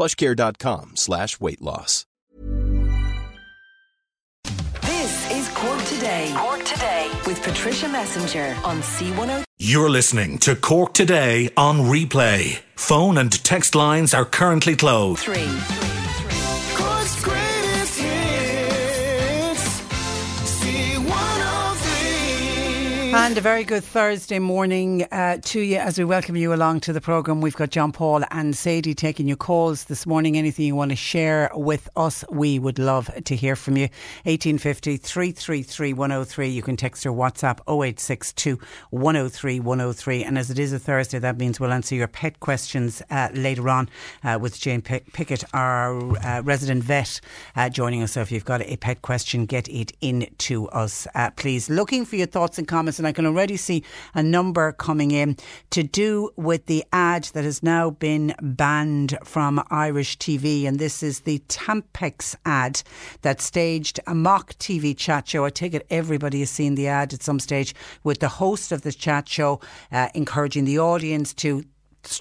plushcare.com slash weight loss. This is Cork Today. Cork Today with Patricia Messenger on C103. You're listening to Cork Today on replay. Phone and text lines are currently closed. Cork's And a very good Thursday morning uh, to you as we welcome you along to the programme. We've got John Paul and Sadie taking your calls this morning. Anything you want to share with us, we would love to hear from you. 1850 333 103. You can text or WhatsApp 0862 103 103. And as it is a Thursday, that means we'll answer your pet questions uh, later on uh, with Jane Pickett, our uh, resident vet, uh, joining us. So if you've got a pet question, get it in to us, uh, please. Looking for your thoughts and comments, and I can already see a number coming in to do with the ad that has now been banned from Irish TV. And this is the Tampax ad that staged a mock TV chat show. I take it everybody has seen the ad at some stage with the host of the chat show uh, encouraging the audience to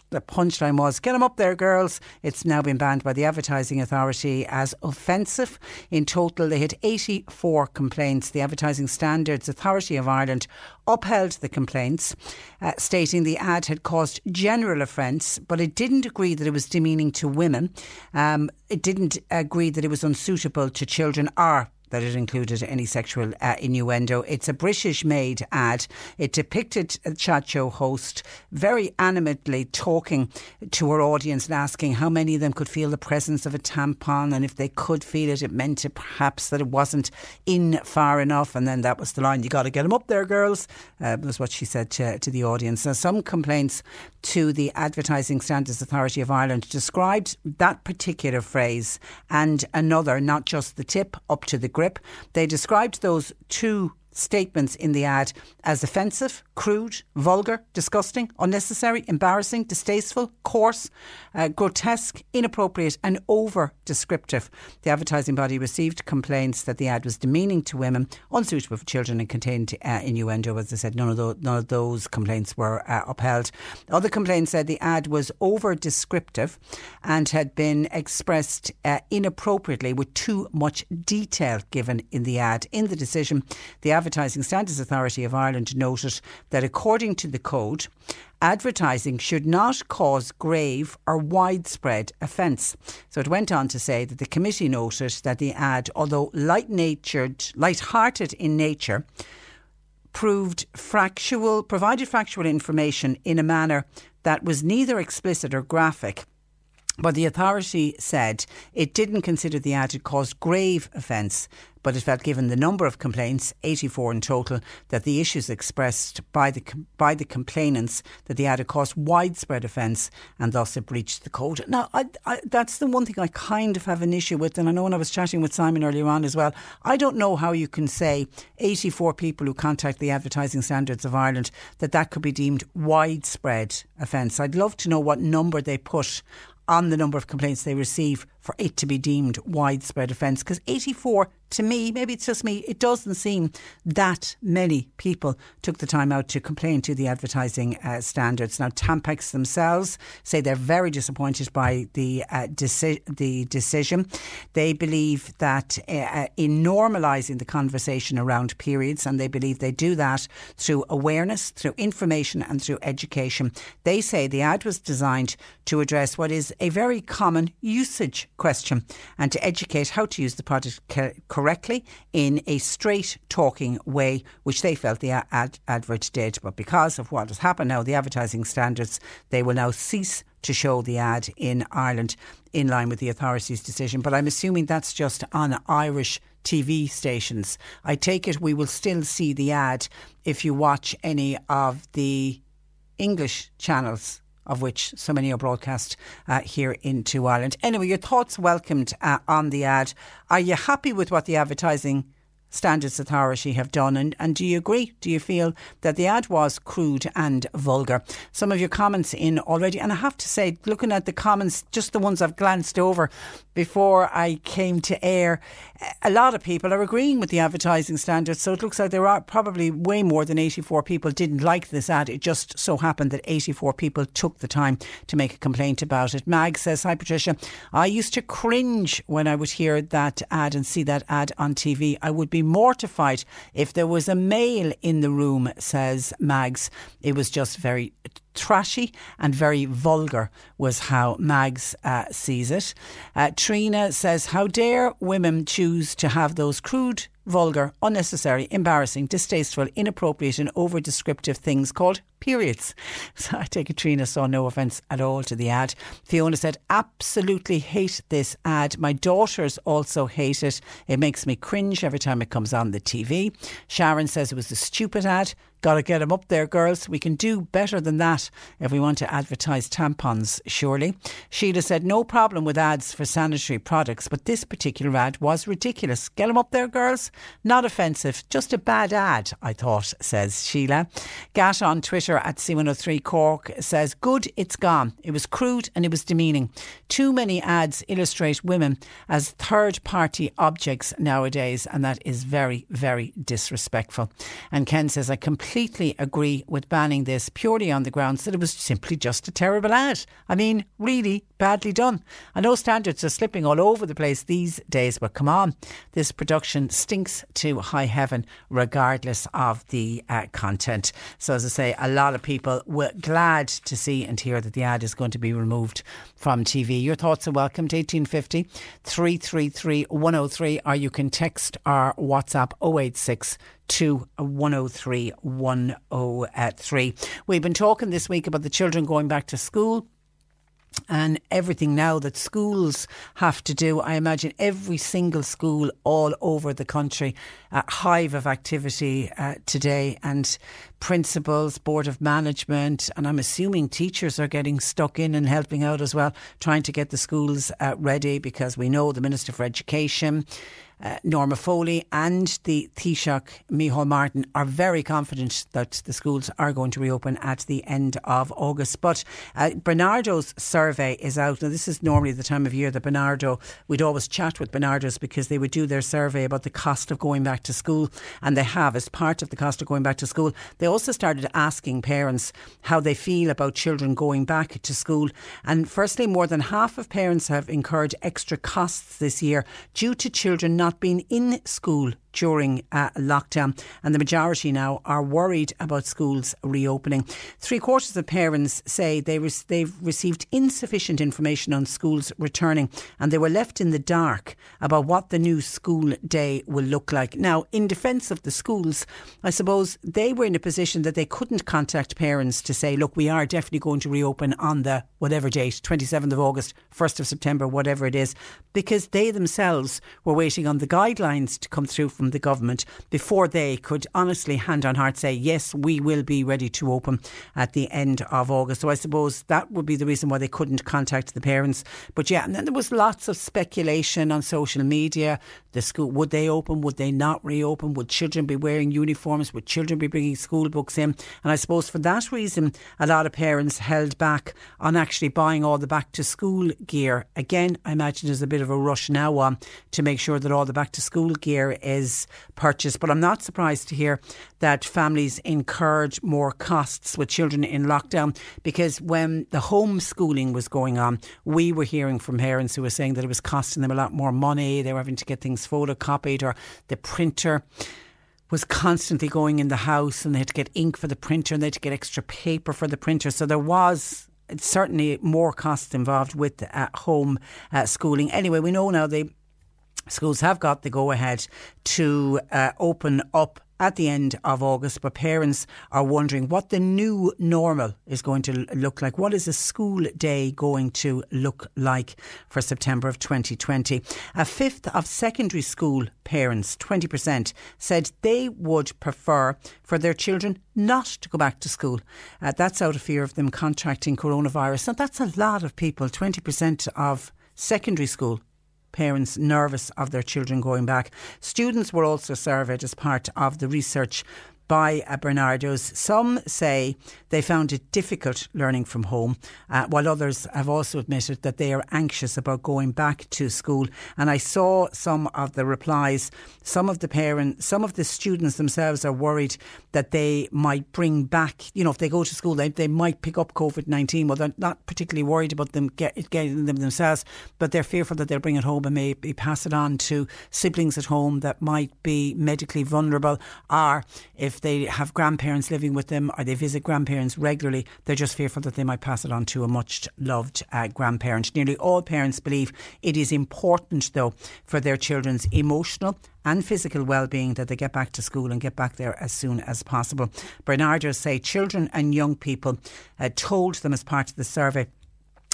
the punchline was get them up there girls. It's now been banned by the advertising authority as offensive. In total they had 84 complaints. The advertising standards authority of Ireland upheld the complaints uh, stating the ad had caused general offence but it didn't agree that it was demeaning to women. Um, it didn't agree that it was unsuitable to children or that it included any sexual uh, innuendo. It's a British made ad. It depicted a chat show host very animately talking to her audience and asking how many of them could feel the presence of a tampon and if they could feel it, it meant it perhaps that it wasn't in far enough. And then that was the line, you got to get them up there, girls, uh, was what she said to, to the audience. Now, some complaints to the Advertising Standards Authority of Ireland described that particular phrase and another, not just the tip, up to the grip. They described those two statements in the ad as offensive, crude, vulgar, disgusting, unnecessary, embarrassing, distasteful, coarse, uh, grotesque, inappropriate, and over descriptive. The advertising body received complaints that the ad was demeaning to women, unsuitable for children, and contained uh, innuendo. As I said, none of, those, none of those complaints were uh, upheld. Other complaints said the ad was over descriptive and had been expressed uh, inappropriately with too much detail given in the ad. In the decision, the Advertising Standards Authority of Ireland noted that according to the code, advertising should not cause grave or widespread offence. So it went on to say that the committee noted that the ad, although light-natured, light-hearted in nature, proved factual, provided factual information in a manner that was neither explicit or graphic. But the authority said it didn't consider the ad had caused grave offence, but it felt, given the number of complaints, 84 in total, that the issues expressed by the by the complainants that the ad had caused widespread offence and thus it breached the code. Now, I, I, that's the one thing I kind of have an issue with, and I know when I was chatting with Simon earlier on as well, I don't know how you can say 84 people who contact the Advertising Standards of Ireland that that could be deemed widespread offence. I'd love to know what number they put on the number of complaints they receive for it to be deemed widespread offence because 84 to me, maybe it's just me, it doesn't seem that many people took the time out to complain to the advertising uh, standards. Now, Tampax themselves say they're very disappointed by the uh, deci- the decision. They believe that uh, in normalising the conversation around periods, and they believe they do that through awareness, through information, and through education. They say the ad was designed to address what is a very common usage question and to educate how to use the product correctly in a straight talking way, which they felt the ad- advert did. But because of what has happened now, the advertising standards, they will now cease to show the ad in Ireland in line with the authorities' decision. But I'm assuming that's just on Irish TV stations. I take it we will still see the ad if you watch any of the English channels of which so many are broadcast uh, here into Ireland. Anyway, your thoughts welcomed uh, on the ad. Are you happy with what the advertising Standards Authority have done. And, and do you agree? Do you feel that the ad was crude and vulgar? Some of your comments in already. And I have to say, looking at the comments, just the ones I've glanced over before I came to air, a lot of people are agreeing with the advertising standards. So it looks like there are probably way more than 84 people didn't like this ad. It just so happened that 84 people took the time to make a complaint about it. Mag says, Hi, Patricia. I used to cringe when I would hear that ad and see that ad on TV. I would be be mortified if there was a male in the room, says Mags. It was just very trashy and very vulgar, was how Mags uh, sees it. Uh, Trina says, How dare women choose to have those crude vulgar, unnecessary, embarrassing, distasteful, inappropriate, and over descriptive things called periods. So I take it Trina saw no offence at all to the ad. Fiona said, absolutely hate this ad. My daughters also hate it. It makes me cringe every time it comes on the TV. Sharon says it was a stupid ad. Got to get them up there, girls. We can do better than that if we want to advertise tampons, surely. Sheila said, no problem with ads for sanitary products, but this particular ad was ridiculous. Get them up there, girls. Not offensive, just a bad ad, I thought, says Sheila. Gat on Twitter at C103 Cork says, good, it's gone. It was crude and it was demeaning. Too many ads illustrate women as third party objects nowadays, and that is very, very disrespectful. And Ken says, I completely completely agree with banning this purely on the grounds that it was simply just a terrible ad. I mean, really badly done. I know standards are slipping all over the place these days, but come on, this production stinks to high heaven regardless of the uh, content. So, as I say, a lot of people were glad to see and hear that the ad is going to be removed from TV. Your thoughts are welcome to 1850 333 103, or you can text our WhatsApp 086 to 103 103. We've been talking this week about the children going back to school and everything now that schools have to do. I imagine every single school all over the country, a hive of activity uh, today, and principals, board of management, and I'm assuming teachers are getting stuck in and helping out as well, trying to get the schools uh, ready because we know the Minister for Education uh, Norma Foley and the Taoiseach Micheál Martin are very confident that the schools are going to reopen at the end of August. But uh, Barnardos survey is out. Now, this is normally the time of year that Barnardo, we'd always chat with Barnardos because they would do their survey about the cost of going back to school. And they have, as part of the cost of going back to school, they also started asking parents how they feel about children going back to school. And firstly, more than half of parents have incurred extra costs this year due to children not not been in school during uh, lockdown, and the majority now are worried about schools reopening. Three quarters of parents say they re- they've received insufficient information on schools returning, and they were left in the dark about what the new school day will look like. Now, in defence of the schools, I suppose they were in a position that they couldn't contact parents to say, "Look, we are definitely going to reopen on the whatever date, 27th of August, 1st of September, whatever it is," because they themselves were waiting on the guidelines to come through from the government before they could honestly, hand on heart, say, yes, we will be ready to open at the end of August. So I suppose that would be the reason why they couldn't contact the parents. But yeah, and then there was lots of speculation on social media. The school, would they open? Would they not reopen? Would children be wearing uniforms? Would children be bringing school books in? And I suppose for that reason, a lot of parents held back on actually buying all the back to school gear. Again, I imagine there's a bit of a rush now on to make sure that all the back to school gear is purchased. But I'm not surprised to hear that families incurred more costs with children in lockdown because when the homeschooling was going on, we were hearing from parents who were saying that it was costing them a lot more money. They were having to get things photocopied or the printer was constantly going in the house and they had to get ink for the printer and they had to get extra paper for the printer. So there was certainly more costs involved with at home uh, schooling. Anyway, we know now they schools have got the go ahead to uh, open up at the end of August, but parents are wondering what the new normal is going to look like. What is a school day going to look like for September of 2020? A fifth of secondary school parents, 20%, said they would prefer for their children not to go back to school. Uh, that's out of fear of them contracting coronavirus. And that's a lot of people, 20% of secondary school parents nervous of their children going back. Students were also surveyed as part of the research by uh, Barnardos. Some say they found it difficult learning from home, uh, while others have also admitted that they are anxious about going back to school. And I saw some of the replies. Some of the parents, some of the students themselves are worried that they might bring back, you know, if they go to school, they, they might pick up COVID 19. Well, they're not particularly worried about them get, getting them themselves, but they're fearful that they'll bring it home and maybe pass it on to siblings at home that might be medically vulnerable, or if they have grandparents living with them or they visit grandparents regularly, they're just fearful that they might pass it on to a much loved uh, grandparent. Nearly all parents believe it is important, though, for their children's emotional and physical well-being that they get back to school and get back there as soon as possible. Barnardo say children and young people uh, told them as part of the survey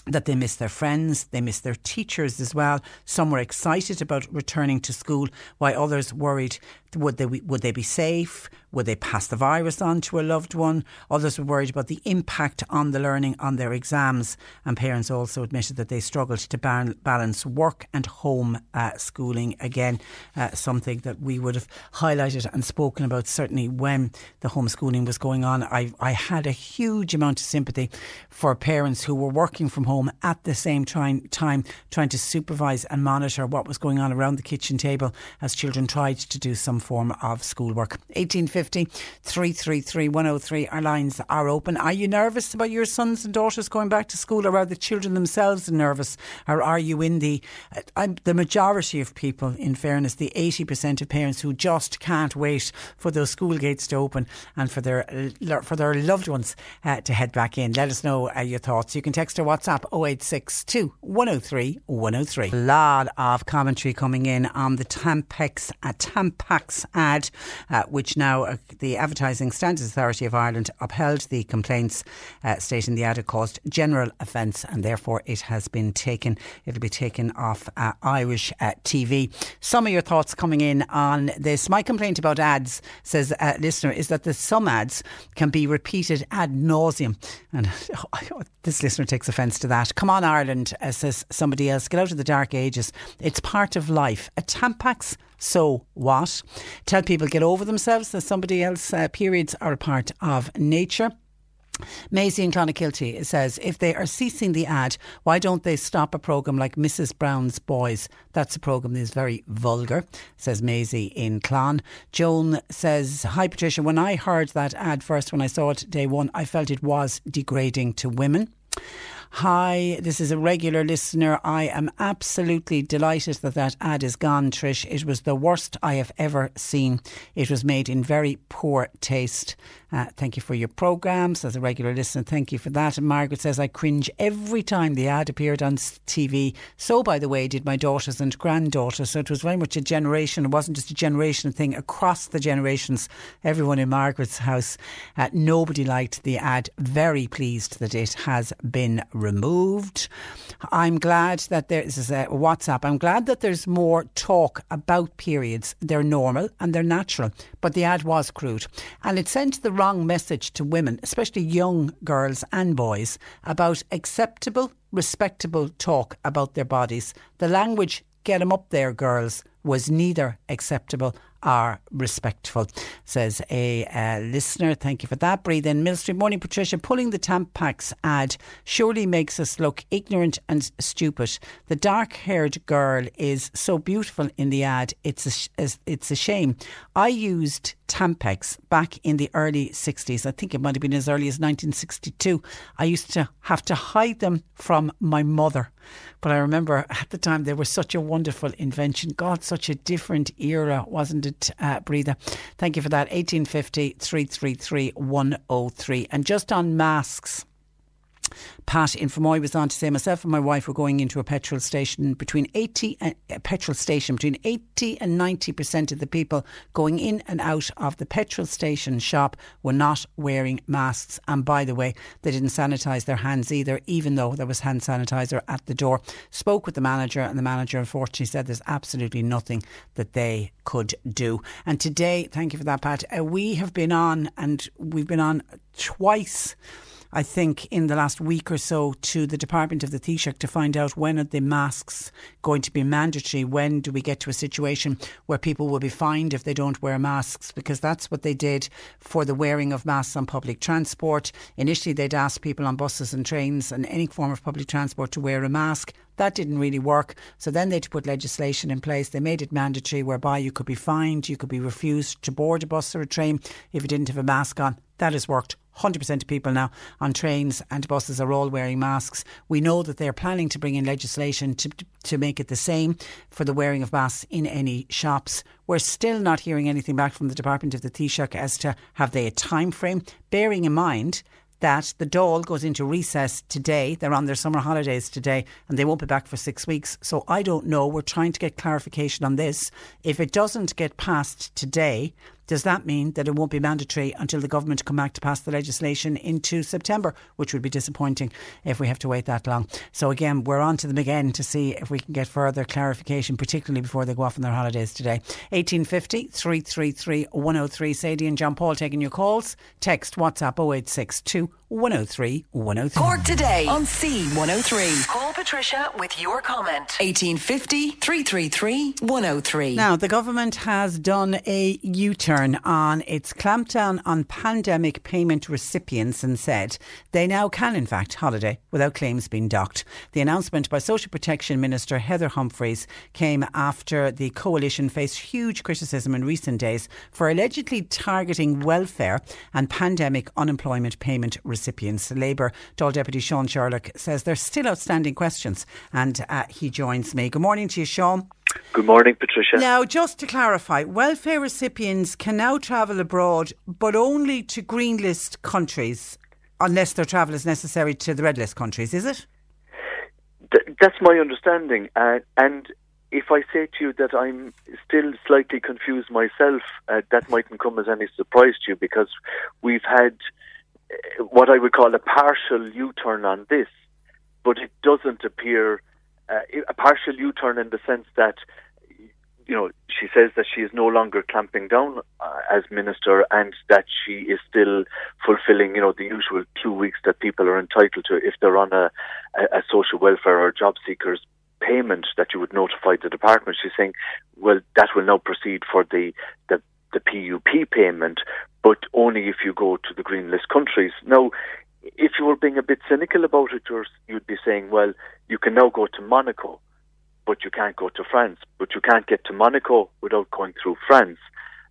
that they miss their friends, they miss their teachers as well. Some were excited about returning to school, while others worried would they would they be safe? Would they pass the virus on to a loved one? Others were worried about the impact on the learning on their exams, and parents also admitted that they struggled to balance work and home uh, schooling. Again, uh, something that we would have highlighted and spoken about certainly when the homeschooling was going on. I I had a huge amount of sympathy for parents who were working from home at the same time trying to supervise and monitor what was going on around the kitchen table as children tried to do some form of schoolwork. 1850 333 103. Our lines are open. Are you nervous about your sons and daughters going back to school, or are the children themselves nervous, or are you in the uh, the majority of people? In fairness, the 80% of parents who just can't wait for those school gates to open and for their for their loved ones uh, to head back in. Let us know uh, your thoughts. You can text or WhatsApp 0862 103 103. A lot of commentary coming in on the Tampax, uh, Tampax ad, uh, which now uh, the Advertising Standards Authority of Ireland upheld the complaints, uh, stating the ad had caused general offence and therefore it has been taken. It'll be taken off uh, Irish uh, TV. Some of your thoughts coming in on this. My complaint about ads, says a listener, is that the some ads can be repeated ad nauseum. And oh, this listener takes offence to that. Come on, Ireland, says somebody else. Get out of the dark ages. It's part of life. A Tampax so what? Tell people get over themselves that somebody else. Uh, periods are a part of nature. Maisie in Clonakilty says, if they are ceasing the ad, why don't they stop a programme like Mrs. Brown's Boys? That's a programme that is very vulgar, says Maisie in Clon. Joan says, Hi Patricia, when I heard that ad first, when I saw it day one, I felt it was degrading to women. Hi, this is a regular listener. I am absolutely delighted that that ad is gone, Trish. It was the worst I have ever seen. It was made in very poor taste. Uh, thank you for your programmes. As a regular listener, thank you for that. And Margaret says, I cringe every time the ad appeared on TV. So, by the way, did my daughters and granddaughters. So it was very much a generation. It wasn't just a generation thing across the generations. Everyone in Margaret's house, uh, nobody liked the ad. Very pleased that it has been removed. I'm glad that there is a WhatsApp. I'm glad that there's more talk about periods. They're normal and they're natural, but the ad was crude and it sent the wrong message to women, especially young girls and boys, about acceptable, respectable talk about their bodies. The language, get 'em up there, girls, was neither acceptable or respectful, says a uh, listener. Thank you for that. Breathe in. Millstreet Morning, Patricia. Pulling the Tampax ad surely makes us look ignorant and stupid. The dark haired girl is so beautiful in the ad, it's a, it's a shame. I used Tampax back in the early 60s. I think it might have been as early as 1962. I used to have to hide them from my mother. But I remember at the time they were such a wonderful invention. God, such a different era, wasn't it, uh, Breather? Thank you for that. 1850 333 103. And just on masks. Pat in Fermoy was on to say myself and my wife were going into a petrol station between 80 and, a petrol station between 80 and 90% of the people going in and out of the petrol station shop were not wearing masks. And by the way they didn't sanitize their hands either even though there was hand sanitizer at the door. Spoke with the manager and the manager unfortunately said there's absolutely nothing that they could do. And today thank you for that Pat uh, we have been on and we've been on twice I think, in the last week or so to the Department of the Taoiseach to find out when are the masks going to be mandatory? When do we get to a situation where people will be fined if they don't wear masks? Because that's what they did for the wearing of masks on public transport. Initially, they'd ask people on buses and trains and any form of public transport to wear a mask. That didn't really work. So then they put legislation in place. They made it mandatory whereby you could be fined, you could be refused to board a bus or a train if you didn't have a mask on. That has worked. 100% of people now on trains and buses are all wearing masks. We know that they're planning to bring in legislation to, to make it the same for the wearing of masks in any shops. We're still not hearing anything back from the Department of the Taoiseach as to have they a time frame, bearing in mind that the Dáil goes into recess today. They're on their summer holidays today and they won't be back for six weeks. So I don't know. We're trying to get clarification on this. If it doesn't get passed today, does that mean that it won't be mandatory until the government come back to pass the legislation into September, which would be disappointing if we have to wait that long? So again, we're on to them again to see if we can get further clarification, particularly before they go off on their holidays today. 1850 333 103. Sadie and John Paul taking your calls. Text WhatsApp 0862 103 103. Cork today on C103. Call Patricia with your comment. 1850 333 103. Now, the government has done a U turn on its clampdown on pandemic payment recipients and said they now can, in fact, holiday without claims being docked. The announcement by Social Protection Minister Heather Humphreys came after the coalition faced huge criticism in recent days for allegedly targeting welfare and pandemic unemployment payment recipients. Labour Dáil Deputy Sean Sherlock says there's still outstanding questions, and uh, he joins me. Good morning to you, Sean. Good morning, Patricia. Now, just to clarify, welfare recipients can now travel abroad, but only to green list countries, unless their travel is necessary to the red list countries, is it? Th- that's my understanding. Uh, and if I say to you that I'm still slightly confused myself, uh, that mightn't come as any surprise to you because we've had what I would call a partial U turn on this, but it doesn't appear uh, a partial U turn in the sense that. You know, she says that she is no longer clamping down uh, as minister, and that she is still fulfilling, you know, the usual two weeks that people are entitled to if they're on a, a, a social welfare or job seekers payment that you would notify the department. She's saying, well, that will now proceed for the, the, the PUP payment, but only if you go to the green list countries. Now, if you were being a bit cynical about it, you'd be saying, well, you can now go to Monaco, but you can't go to France. But you can't get to Monaco without going through France.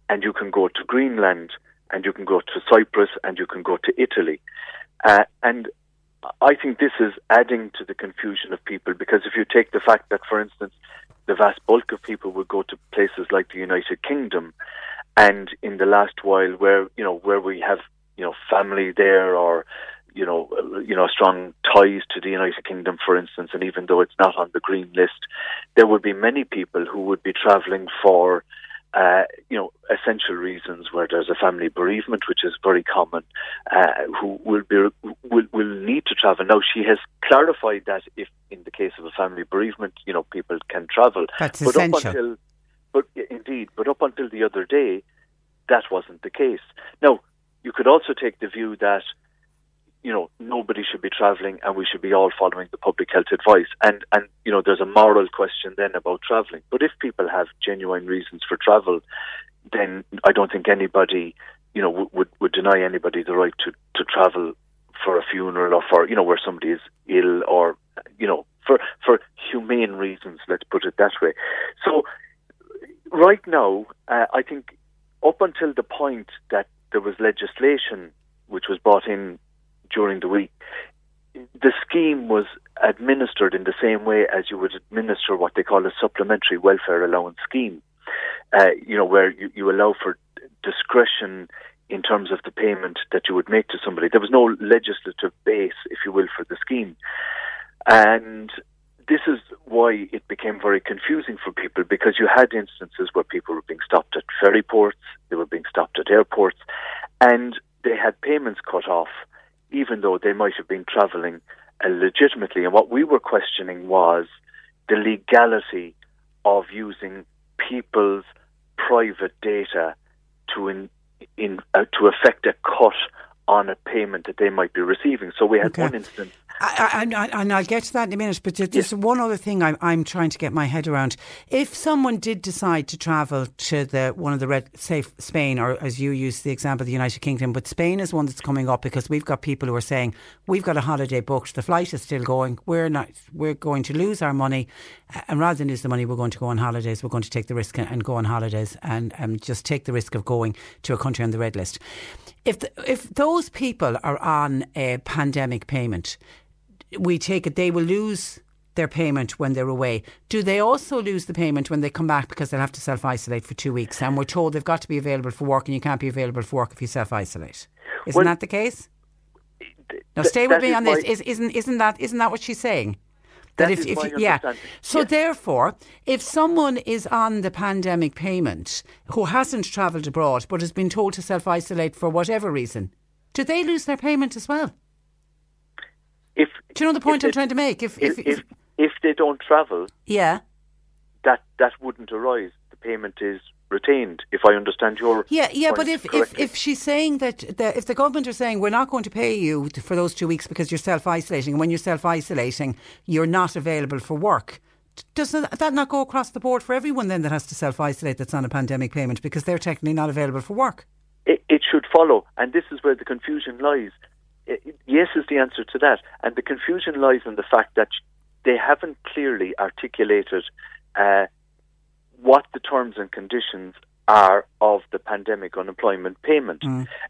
And you can go to Greenland, and you can go to Cyprus, and you can go to Italy. Uh, and I think this is adding to the confusion of people because if you take the fact that, for instance, the vast bulk of people would go to places like the United Kingdom, and in the last while, where you know where we have you know family there or you know you know strong ties to the United Kingdom, for instance, and even though it's not on the green list, there would be many people who would be travelling for. Uh, you know, essential reasons where there's a family bereavement, which is very common, uh, who will be will, will need to travel. Now, she has clarified that if, in the case of a family bereavement, you know, people can travel. That's but essential. Up until, but indeed, but up until the other day, that wasn't the case. Now, you could also take the view that you know nobody should be travelling and we should be all following the public health advice. And and you know there's a moral question then about travelling. But if people have genuine reasons for travel then I don't think anybody you know would would, deny anybody the right to to travel for a funeral or for you know where somebody is ill or you know for for humane reasons let's put it that way. So right now uh, I think up until the point that there was legislation which was brought in during the week, the scheme was administered in the same way as you would administer what they call a supplementary welfare allowance scheme. Uh, you know, where you, you allow for discretion in terms of the payment that you would make to somebody. There was no legislative base, if you will, for the scheme. And this is why it became very confusing for people because you had instances where people were being stopped at ferry ports, they were being stopped at airports, and they had payments cut off, even though they might have been travelling legitimately. And what we were questioning was the legality of using people's private data to in, in uh, to affect a cut on a payment that they might be receiving. So we had Okay. one instance. I, I, I, and I'll get to that in a minute, but there's one other thing I'm, I'm trying to get my head around. If someone did decide to travel to the one of the red, say Spain, or as you use the example, the United Kingdom, but Spain is one that's coming up because we've got people who are saying we've got a holiday booked, the flight is still going, we're not, we're going to lose our money, and rather than lose the money, we're going to go on holidays, we're going to take the risk and, and go on holidays, and um, just take the risk of going to a country on the red list. If the, if those people are on a pandemic payment, we take it they will lose their payment when they're away. Do they also lose the payment when they come back because they'll have to self isolate for two weeks? And we're told they've got to be available for work, and you can't be available for work if you self isolate. Isn't Well, that the case? Now, th- stay with that me on this. Is, isn't isn't that isn't that what she's saying? That is my you- yeah. So therefore, if someone is on the pandemic payment who hasn't travelled abroad but has been told to self isolate for whatever reason, do they lose their payment as well? If Do you know the point I'm they- trying to make? If if, if, if if they don't travel, yeah. that that wouldn't arise. The payment is retained. If I understand your Yeah, yeah, but if, if, correctly. if she's saying that, the, if the government are saying we're not going to pay you for those two weeks because you're self isolating, and when you're self isolating, you're not available for work, does that that not go across the board for everyone then that has to self isolate that's on a pandemic payment because they're technically not available for work? it, it should follow, and this is where the confusion lies. Yes, is the answer to that, and the confusion lies in the fact that they haven't clearly articulated uh, what the terms and conditions are of the pandemic unemployment payment.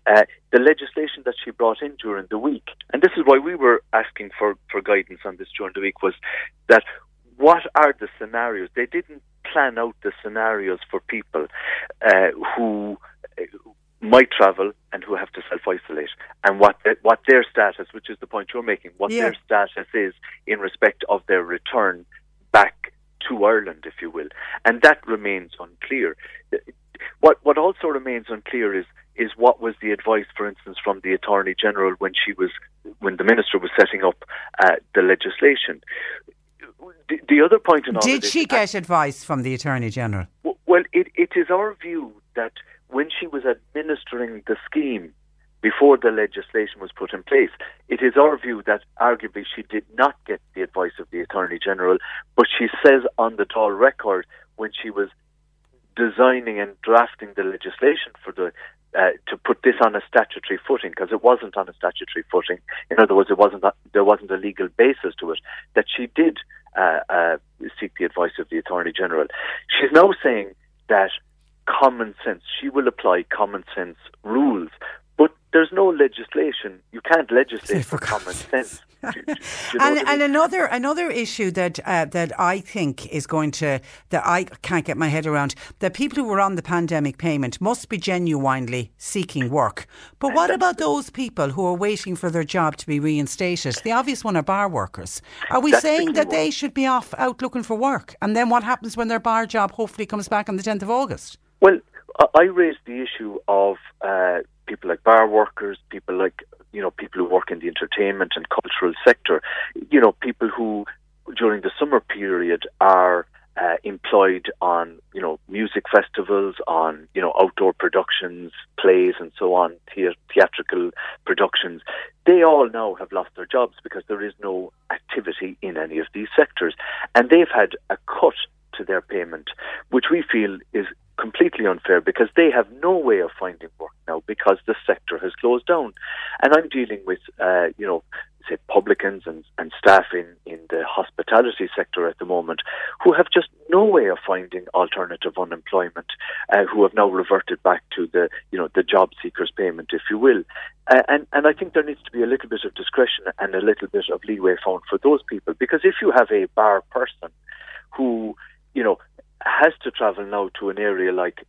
Uh, the legislation that she brought in during the week, and this is why we were asking for, for guidance on this during the week, was that what are the scenarios? They didn't plan out the scenarios for people uh, who might travel and who have to self-isolate, and what the, what their status, which is the point you're making, what Yeah. their status is in respect of their return back to Ireland, if you will, and that remains unclear. What what also remains unclear is is what was the advice, for instance, from the Attorney General when she was when the minister was setting up uh, the legislation. The, the other point in all of Did she get advice from the Attorney General? Well, it, it is our view that when she was administering the scheme before the legislation was put in place, it is our view that arguably she did not get the advice of the Attorney General, but she says on the Dáil record when she was designing and drafting the legislation for the uh, to put this on a statutory footing because it wasn't on a statutory footing. In other words, it wasn't a, there wasn't a legal basis to it. That she did uh, uh, seek the advice of the Attorney General. She's now saying that common sense. She will apply common sense rules. But there's no legislation. You can't legislate for common sense. Do- do- do you know and, and another another issue that uh, that I think is going to that I can't get my head around that people who were on the pandemic payment must be genuinely seeking work. But what about those people who are waiting for their job to be reinstated? The obvious one are bar workers. Are we That's saying that one. they should be off out looking for work? And then what happens when their bar job hopefully comes back on the tenth of August? Well, I- raised the issue of uh, people like bar workers, people like you know people who work in the entertainment and cultural sector. You know, people who during the summer period are uh, employed on you know music festivals, on you know outdoor productions, plays, and so on, thea- theatrical productions. They all now have lost their jobs because there is no activity in any of these sectors, and they've had a cut to their payment, which we feel is completely unfair because they have no way of finding work now because the sector has closed down. And I'm dealing with, uh, you know, say publicans and, and staff in, in the hospitality sector at the moment who have just no way of finding alternative unemployment, uh, who have now reverted back to the, you know, the job seekers payment, if you will. Uh, and, and I think there needs to be a little bit of discretion and a little bit of leeway found for those people because if you have a bar person who, you know, has to travel now to an area like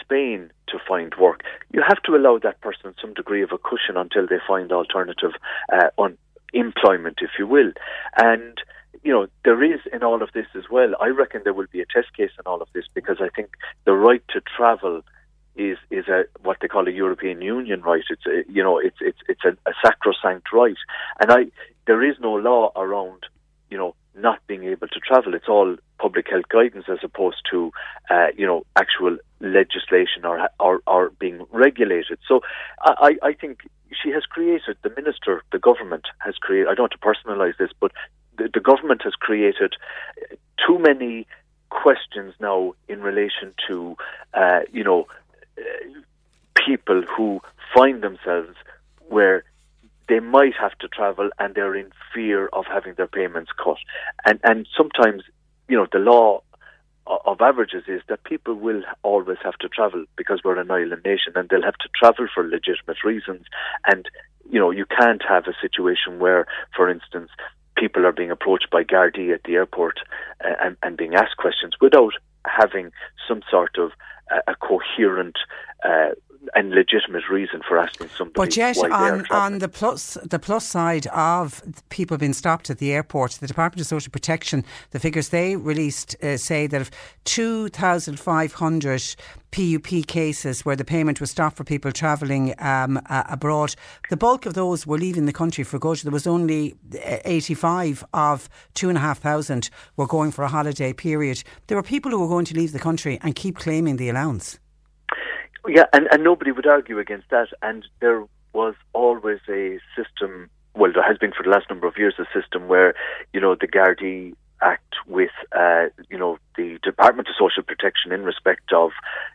Spain to find work, you have to allow that person some degree of a cushion until they find alternative uh, un- employment, if you will. And you know there is in all of this as well. I reckon there will be a test case in all of this because I think the right to travel is is a what they call a European Union right. It's a, you know it's it's it's a, a sacrosanct right, and I there is no law around you know not being able to travel. It's all public health guidance as opposed to uh, you know actual legislation or, or or being regulated. So I, I think she has created the minister, the government has created. I don't want to personalise this, but the, the government has created too many questions now in relation to uh, you know uh, people who find themselves where they might have to travel and they're in fear of having their payments cut. And and sometimes, you know, the law of averages is that people will always have to travel because we're an island nation and they'll have to travel for legitimate reasons. And, you know, you can't have a situation where, for instance, people are being approached by Gardaí at the airport uh, and, and being asked questions without having some sort of uh, a coherent uh, and legitimate reason for asking somebody But yet, on, on the plus the plus side of people being stopped at the airport, the Department of Social Protection, the figures they released uh, say that of 2,500 PUP cases where the payment was stopped for people travelling um, uh, abroad, the bulk of those were leaving the country for good. There was only uh, 85 of 2,500 were going for a holiday period. There were people who were going to leave the country and keep claiming the allowance. Yeah, and, and nobody would argue against that. And there was always a system, well, there has been for the last number of years a system where, you know, the Gardaí act with, uh, you know, the Department of Social Protection in respect of,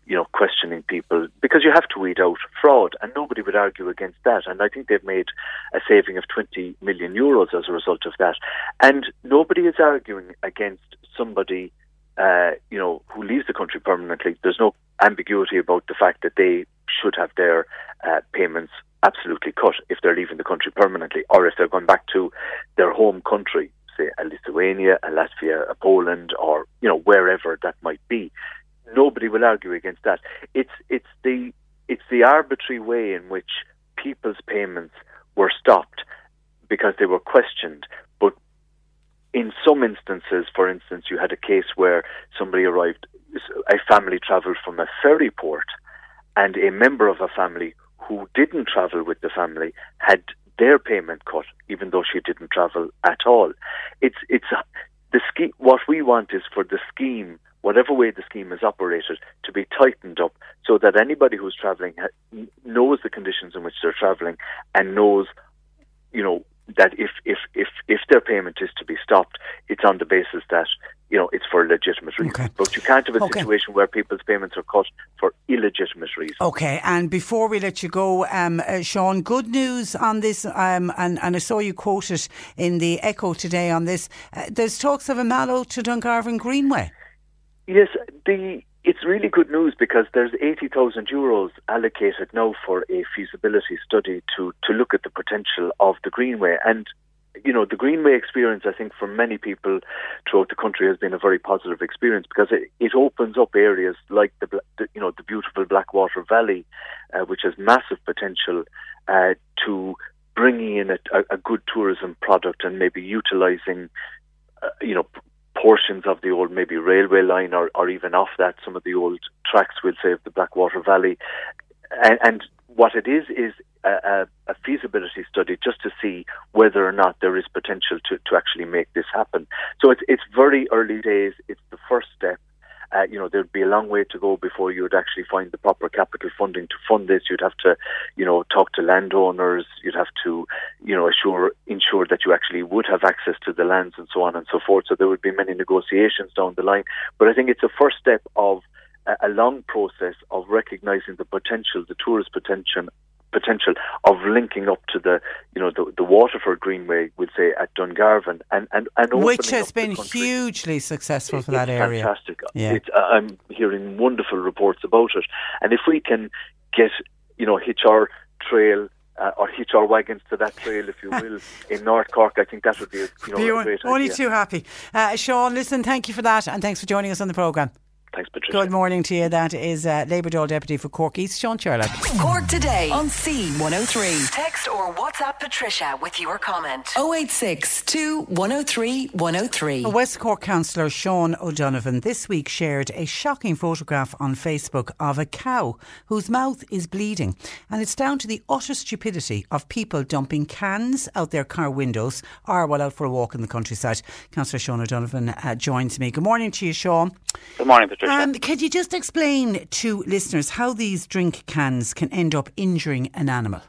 you know, questioning people because you have to weed out fraud, and nobody would argue against that. And I think they've made a saving of 20 million euros as a result of that. And nobody is arguing against somebody uh, you know, who leaves the country permanently, there's no ambiguity about the fact that they should have their uh, payments absolutely cut if they're leaving the country permanently or if they're going back to their home country, say a Lithuania, a Latvia, a Poland, or you know wherever that might be. Nobody will argue against that. It's it's the it's the arbitrary way in which people's payments were stopped because they were questioned, in some instances, for instance, you had a case where somebody arrived, a family travelled from a ferry port, and a member of a family who didn't travel with the family had their payment cut, even though she didn't travel at all. It's it's the scheme. What we want is for the scheme, whatever way the scheme is operated, to be tightened up so that anybody who's travelling knows the conditions in which they're travelling and knows, you know, that if, if, if, if their payment is to be stopped, it's on the basis that, you know, it's for legitimate reasons. Okay. But you can't have a Okay. situation where people's payments are cut for illegitimate reasons. Okay, and before we let you go, um, uh, Sean, good news on this, um, and, and I saw you quoted in the Echo today on this. Uh, there's talks of a Mallow to Dungarvan Greenway. Yes, the it's really good news because there's 80,000 euros allocated now for a feasibility study to, to look at the potential of the Greenway. And, you know, the Greenway experience, I think, for many people throughout the country has been a very positive experience because it, it opens up areas like the, the, you know, the beautiful Blackwater Valley, uh, which has massive potential uh, to bringing in a, a, good tourism product and maybe utilizing, uh, you know, portions of the old maybe railway line or, or even off that some of the old tracks we'll say of the Blackwater Valley and, and what it is is a, a, feasibility study just to see whether or not there is potential to, to actually make this happen. So it's it's very early days. It's the first step. Uh, you know, there'd be a long way to go before you would actually find the proper capital funding to fund this. You'd have to, you know, talk to landowners. You'd have to, you know, assure ensure that you actually would have access to the lands and so on and so forth. So there would be many negotiations down the line. But I think it's a first step of a, a long process of recognizing the potential, the tourist potential potential of linking up to the you know the, the Waterford Greenway, we'd say at Dungarvan, and and and Which has been hugely successful for that area. Fantastic. Yeah. It's, uh, I'm hearing wonderful reports about it, and if we can get you know hitch our trail. Uh, or hitch our wagons to that trail, if you will, in North Cork. I think that would be a, you know, You're a great only idea. too happy. Uh, Sean, listen, thank you for that and thanks for joining us on the programme. Thanks, Patricia. Good morning to you. That is uh, Labour Dáil Deputy for Cork East, Sean Sherlock. Cork today on C103. Text or WhatsApp Patricia with your comment. 086 103 103. West Cork councillor Sean O'Donovan this week shared a shocking photograph on Facebook of a cow whose mouth is bleeding. And it's down to the utter stupidity of people dumping cans out their car windows or while out for a walk in the countryside. Councillor Sean O'Donovan uh, joins me. Good morning to you, Sean. Good morning, Patricia. Um, could you just explain to listeners how these drink cans can end up injuring an animal?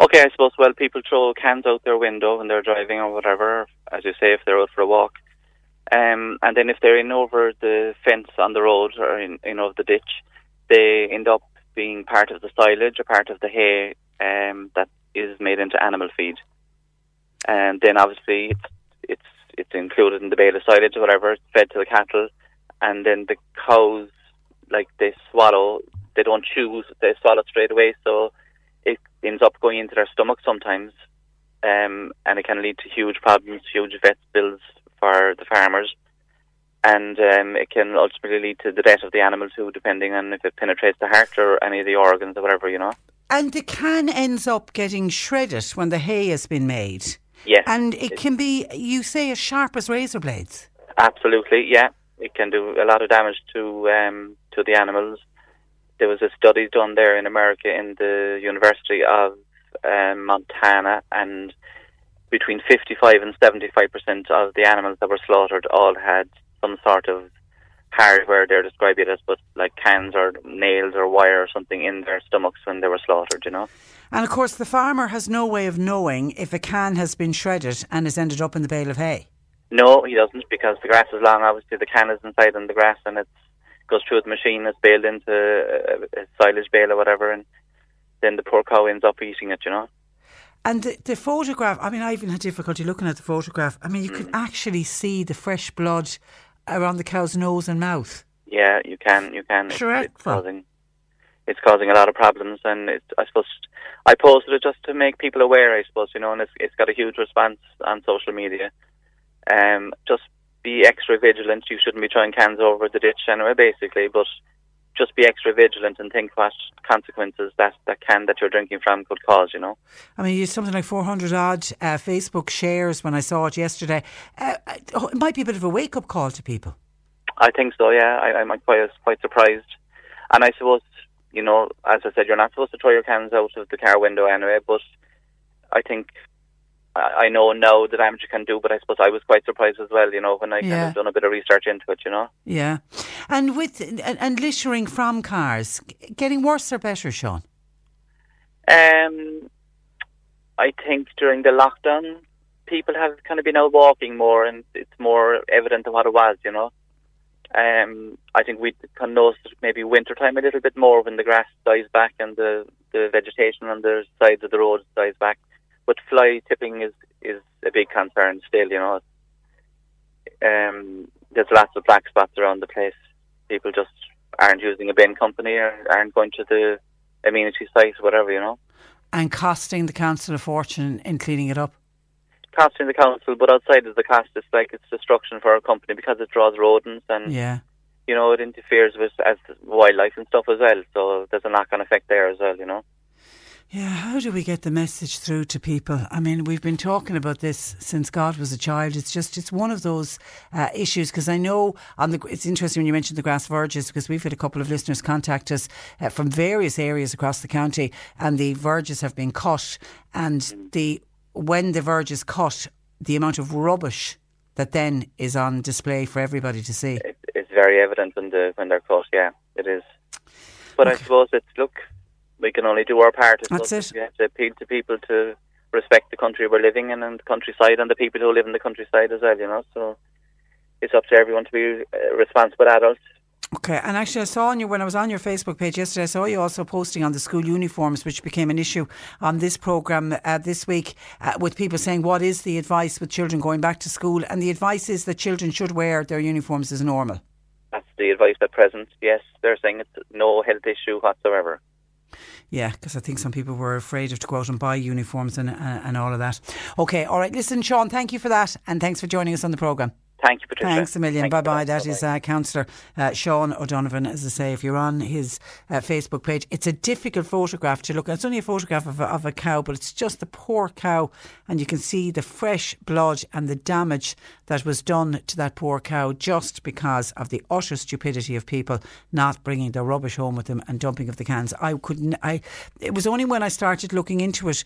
okay, I suppose, well, people throw cans out their window when they're driving or whatever, as you say, if they're out for a walk. Um, and then if they're in over the fence on the road or in, in over the ditch, they end up being part of the silage or part of the hay um, that is made into animal feed. And then obviously it's, it's, it's included in the bale of silage or whatever, it's fed to the cattle. And then the cows, like they swallow, they don't chew, they swallow straight away. So it ends up going into their stomach sometimes, um, and it can lead to huge problems, huge vet bills for the farmers, and um, it can ultimately lead to the death of the animal too, depending on if it penetrates the heart or any of the organs or whatever, you know. And the can ends up getting shredded when the hay has been made. Yes, And it can be, you say, as sharp as razor blades. absolutely, yeah. It can do a lot of damage to um, to the animals. There was a study done there in America in the University of um, Montana, and between 55 and 75 percent of the animals that were slaughtered all had some sort of hardware. They're describing it as, but like cans or nails or wire or something in their stomachs when they were slaughtered. You know. And of course, the farmer has no way of knowing if a can has been shredded and has ended up in the bale of hay. No, he doesn't because the grass is long. Obviously, the can is inside in the grass, and it goes through the machine. It's baled into a, a silage bale or whatever, and then the poor cow ends up eating it. You know. And the, the photograph, I mean, I even had difficulty looking at the photograph. I mean, you could mm. actually see the fresh blood around the cow's nose and mouth. Yeah, you can. You can. It's, it's causing. It's causing a lot of problems, and it's, I suppose I posted it just to make people aware. I suppose you know, and it's it's got a huge response on social media. Um, just be extra vigilant. You shouldn't be throwing cans over the ditch anyway, basically, but just be extra vigilant and think what consequences that, that can that you're drinking from could cause, you know. I mean, you something like 400 odd uh, Facebook shares when I saw it yesterday. Uh, uh, it might be a bit of a wake up call to people. I think so, yeah. I, I'm quite quite surprised. And I suppose, you know, as I said, you're not supposed to throw your cans out of the car window anyway, but I think I know now the damage you can do, but I suppose I was quite surprised as well, you know, when I kind of done a bit of research into it, you know. Yeah. And with and, and littering from cars, getting worse or better, Sean? Um, I think during the lockdown, people have kind of been out walking more, and it's more evident than what it was. You know, um, I think we can notice maybe winter time a little bit more when the grass dies back and the the vegetation on the sides of the road dies back. But fly tipping is is a big concern still. You know, um, there's lots of black spots around the place. People just aren't using a bin company or aren't going to the amenity site, whatever, you know. And costing the council a fortune in cleaning it up. Costing the council, but outside of the cost, it's like it's destruction for our company because it draws rodents and Yeah. you know it interferes with as wildlife and stuff as well. So there's a knock-on effect there as well, you know. Yeah, how do we get the message through to people? I mean, we've been talking about this since God was a child. It's just it's one of those uh, issues because I know on the it's interesting when you mentioned the grass verges because we've had a couple of listeners contact us uh, from various areas across the county, and the verges have been cut, and the when the verge is cut, the amount of rubbish that then is on display for everybody to see. It, it's very evident when the when they're cut. Yeah, it is. But I suppose it's look, we can only do our part. That's it. We have to appeal to people to respect the country we're living in and the countryside and the people who live in the countryside as well. You know, so it's up to everyone to be uh, responsible adults. Okay, and actually, I saw on you when I was on your Facebook page yesterday. I saw you also posting on the school uniforms, which became an issue on this program uh, this week, uh, with people saying, "What is the advice with children going back to school?" And the advice is that children should wear their uniforms as normal. That's the advice at present. Yes, they're saying it's no health issue whatsoever. Yeah, because I think some people were afraid of to go out and buy uniforms and uh, and all of that. Okay, all right. Listen, Sean, thank you for that, and thanks for joining us on the program. Thank you, Patricia. Thanks a million. Bye bye. that. That is Bye-bye. uh, Councillor uh, Sean O'Donovan. As I say, if you're on his uh, Facebook page, it's a difficult photograph to look at. It's only a photograph of a, of a cow, but it's just the poor cow, and you can see the fresh blood and the damage that was done to that poor cow just because of the utter stupidity of people not bringing their rubbish home with them and dumping of the cans. I couldn't. I. It was only when I started looking into it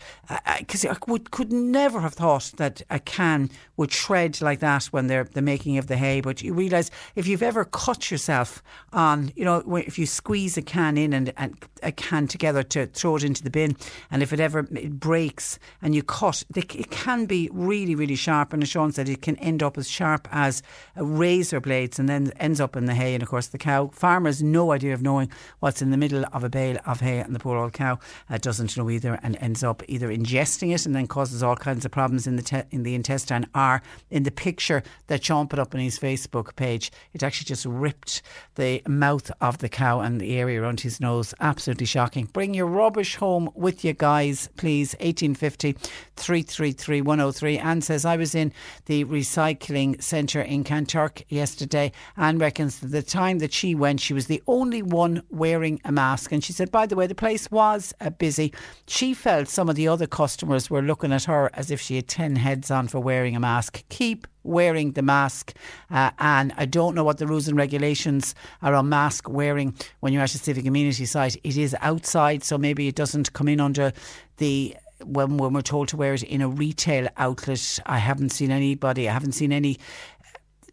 because I would, could never have thought that a can would shred like that when they're the making of the hay. But you realise if you've ever cut yourself on, you know, if you squeeze a can in and, and a can together to throw it into the bin, and if it ever it breaks and you cut, it can be really, really sharp. And as Sean said, it can end up as sharp as razor blades, and then ends up in the hay. And of course, the cow farmers no idea of knowing what's in the middle of a bale of hay, and the poor old cow uh, doesn't know either, and ends up either ingesting it and then causes all kinds of problems in the te- in the intestine, are in the picture that Sean put up on his Facebook page, it actually just ripped the mouth of the cow and the area around his nose. Absolutely shocking. Bring your rubbish home with you, guys, please. 1850 333 103. Anne says, I was in the recycling centre in Kanturk yesterday. Anne reckons that the time that she went, she was the only one wearing a mask. And she said, by the way, the place was uh, busy. She felt some of the other customers were looking at her as if she had 10 heads on for wearing a mask. Keep wearing the mask. Uh, and I don't know what the rules and regulations are on mask wearing when you're at a civic amenity site. It is outside, so maybe it doesn't come in under the. When, when we're told to wear it in a retail outlet, I haven't seen anybody, I haven't seen any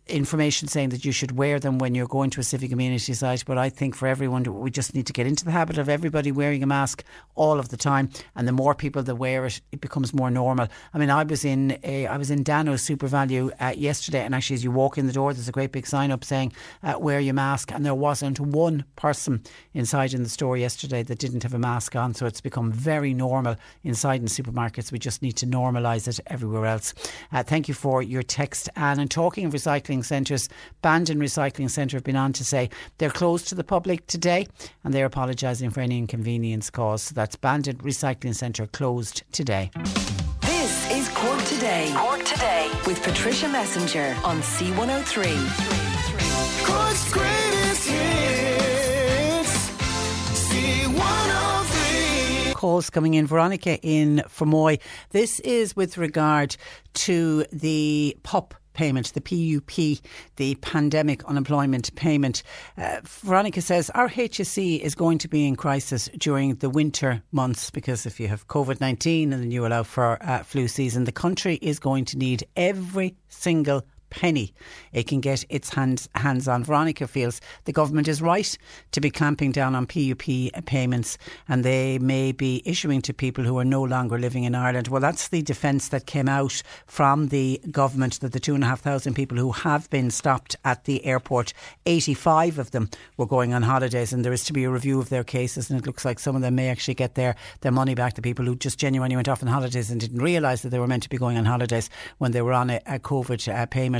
information saying that you should wear them when you're going to a civic community site. But I think for everyone, we just need to get into the habit of everybody wearing a mask all of the time. And the more people that wear it, it becomes more normal. I mean, I was in a, I was in Dano's SuperValu uh, yesterday, and actually, as you walk in the door, there's a great big sign up saying uh, "Wear your mask," and there wasn't one person inside in the store yesterday that didn't have a mask on. So it's become very normal inside in supermarkets. We just need to normalise it everywhere else. Uh, thank you for your text, Anne. And talking of recycling centres, Bandon Recycling Centre have been on to say they're closed to the public today, and they're apologising for any inconvenience caused. So that's Bandon Recycling Centre closed today. This is Cork Today. Cork Today with Patricia Messenger on C103. Cork's greatest hits. C103. calls coming in. Veronica in Fermoy. This is with regard to the PUP payment, the PUP, the pandemic unemployment payment. Uh, Veronica says our HSE is going to be in crisis during the winter months because if you have COVID 19 and then you allow for uh, flu season, the country is going to need every single penny it can get its hands hands on. Veronica feels the government is right to be clamping down on PUP payments and they may be issuing to people who are no longer living in Ireland. Well, that's the defence that came out from the government that the two and a half thousand people who have been stopped at the airport, 85 of them were going on holidays and there is to be a review of their cases and it looks like some of them may actually get their, their money back. The people who just genuinely went off on holidays and didn't realise that they were meant to be going on holidays when they were on a, a COVID uh, payment.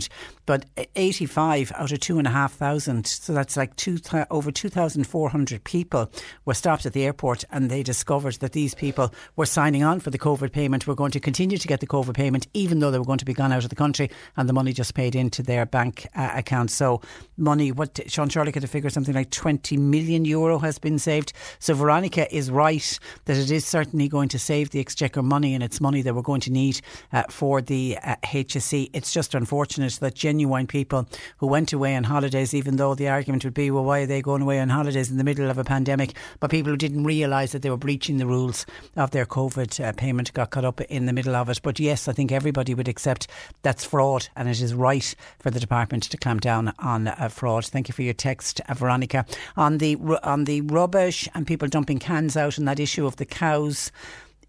But 85 out of 2,500, so that's like two, over 2,400 people were stopped at the airport and they discovered that these people were signing on for the COVID payment, were going to continue to get the COVID payment even though they were going to be gone out of the country and the money just paid into their bank uh, account. So money, what Sean Sherlock had to figure something like 20 million euro has been saved. So Veronica is right that it is certainly going to save the Exchequer money and it's money that we're going to need uh, for the uh, HSE. It's just unfortunate that genuine people who went away on holidays, even though the argument would be, well, why are they going away on holidays in the middle of a pandemic? But people who didn't realise that they were breaching the rules of their COVID uh, payment got caught up in the middle of it. But yes, I think everybody would accept that's fraud and it is right for the department to clamp down on uh, fraud. Thank you for your text, uh, Veronica. On the on the rubbish and people dumping cans out and that issue of the cows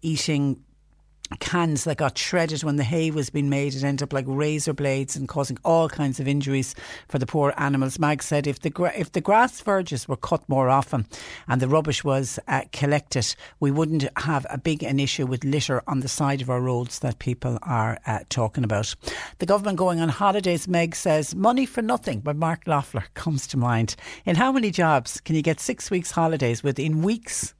eating cans that got shredded when the hay was being made. It ended up like razor blades and causing all kinds of injuries for the poor animals. Mag said if the gra- if the grass verges were cut more often and the rubbish was uh, collected, we wouldn't have a big an issue with litter on the side of our roads that people are uh, talking about. The government going on holidays. Meg says money for nothing. But Mark Knopfler comes to mind. In how many jobs can you get six weeks holidays within weeks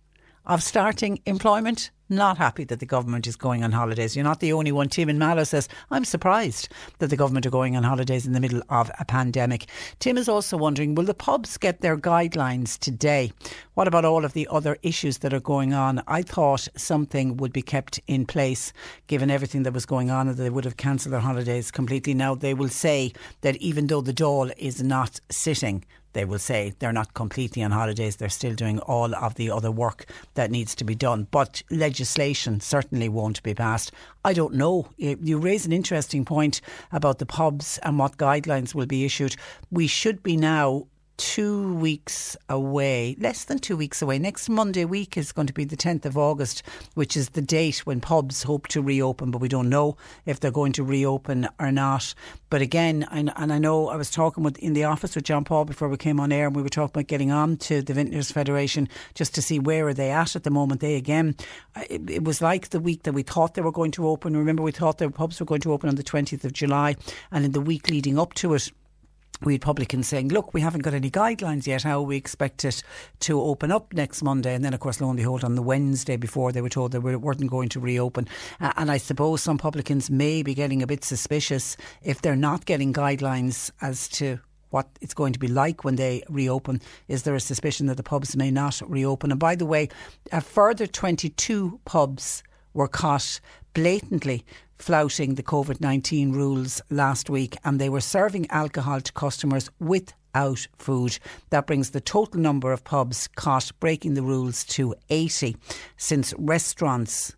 of starting employment? Not happy that the government is going on holidays. You're not the only one. Tim in Mallow says, I'm surprised that the government are going on holidays in the middle of a pandemic. Tim is also wondering, will the pubs get their guidelines today? What about all of the other issues that are going on? I thought something would be kept in place given everything that was going on and they would have cancelled their holidays completely. Now they will say that even though the Dáil is not sitting, they will say they're not completely on holidays, they're still doing all of the other work that needs to be done. But legislation certainly won't be passed. I don't know. You raise an interesting point about the pubs and what guidelines will be issued. We should be now two weeks away, less than two weeks away. Next Monday week is going to be the 10th of August, which is the date when pubs hope to reopen, but we don't know if they're going to reopen or not. But again, and, and I know I was talking with in the office with John Paul before we came on air, and we were talking about getting on to the Vintners Federation just to see where are they at at the moment. They again, it, it was like the week that we thought they were going to open. Remember, we thought the pubs were going to open on the 20th of July, and in the week leading up to it we had publicans saying, look, we haven't got any guidelines yet how we expect it to open up next Monday. And then, of course, lo and behold, on the Wednesday before they were told they weren't going to reopen. Uh, and I suppose some publicans may be getting a bit suspicious if they're not getting guidelines as to what it's going to be like when they reopen. Is there a suspicion that the pubs may not reopen? And by the way, a further 22 pubs were caught blatantly flouting the COVID 19 rules last week and they were serving alcohol to customers without food. That brings the total number of pubs caught breaking the rules to 80 since restaurants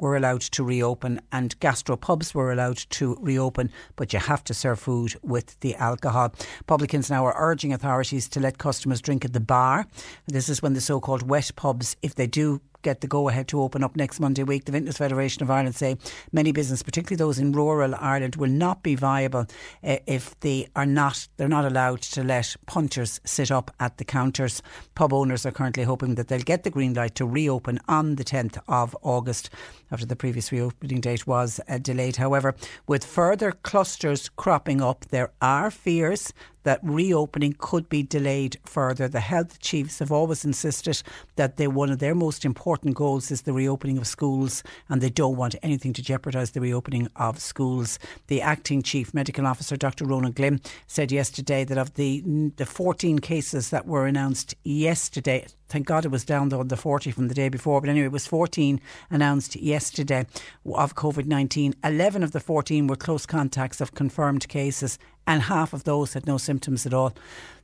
were allowed to reopen and gastropubs were allowed to reopen, but you have to serve food with the alcohol. Publicans now are urging authorities to let customers drink at the bar. This is when the so called wet pubs, if they do get the go ahead to open up next Monday week. The Vintners Federation of Ireland say many businesses, particularly those in rural Ireland, will not be viable uh, if they are not they're not allowed to let punters sit up at the counters. Pub owners are currently hoping that they'll get the green light to reopen on the 10th of August after the previous reopening date was uh, delayed. However, with further clusters cropping up, there are fears that reopening could be delayed further. The health chiefs have always insisted that they, one of their most important goals is the reopening of schools, and they don't want anything to jeopardise the reopening of schools. The acting chief medical officer, Dr. Ronan Glynn, said yesterday that of the the 14 cases that were announced yesterday, thank God it was down though the 40 from the day before, but anyway, it was 14 announced yesterday of COVID 19. 11 of the 14 were close contacts of confirmed cases, and half of those had no symptoms at all.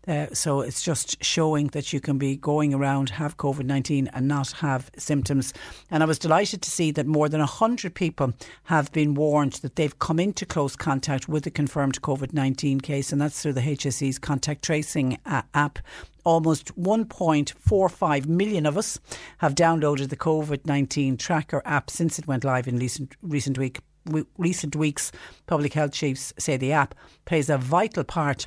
Uh, so it's just showing that you can be going around, have COVID 19 and not have symptoms. And I was delighted to see that more than 100 people have been warned that they've come into close contact with a confirmed COVID 19 case, and that's through the HSE's contact tracing uh, app almost 1.45 million of us have downloaded the COVID 19 tracker app since it went live in recent, recent week. Recent weeks, public health chiefs say the app plays a vital part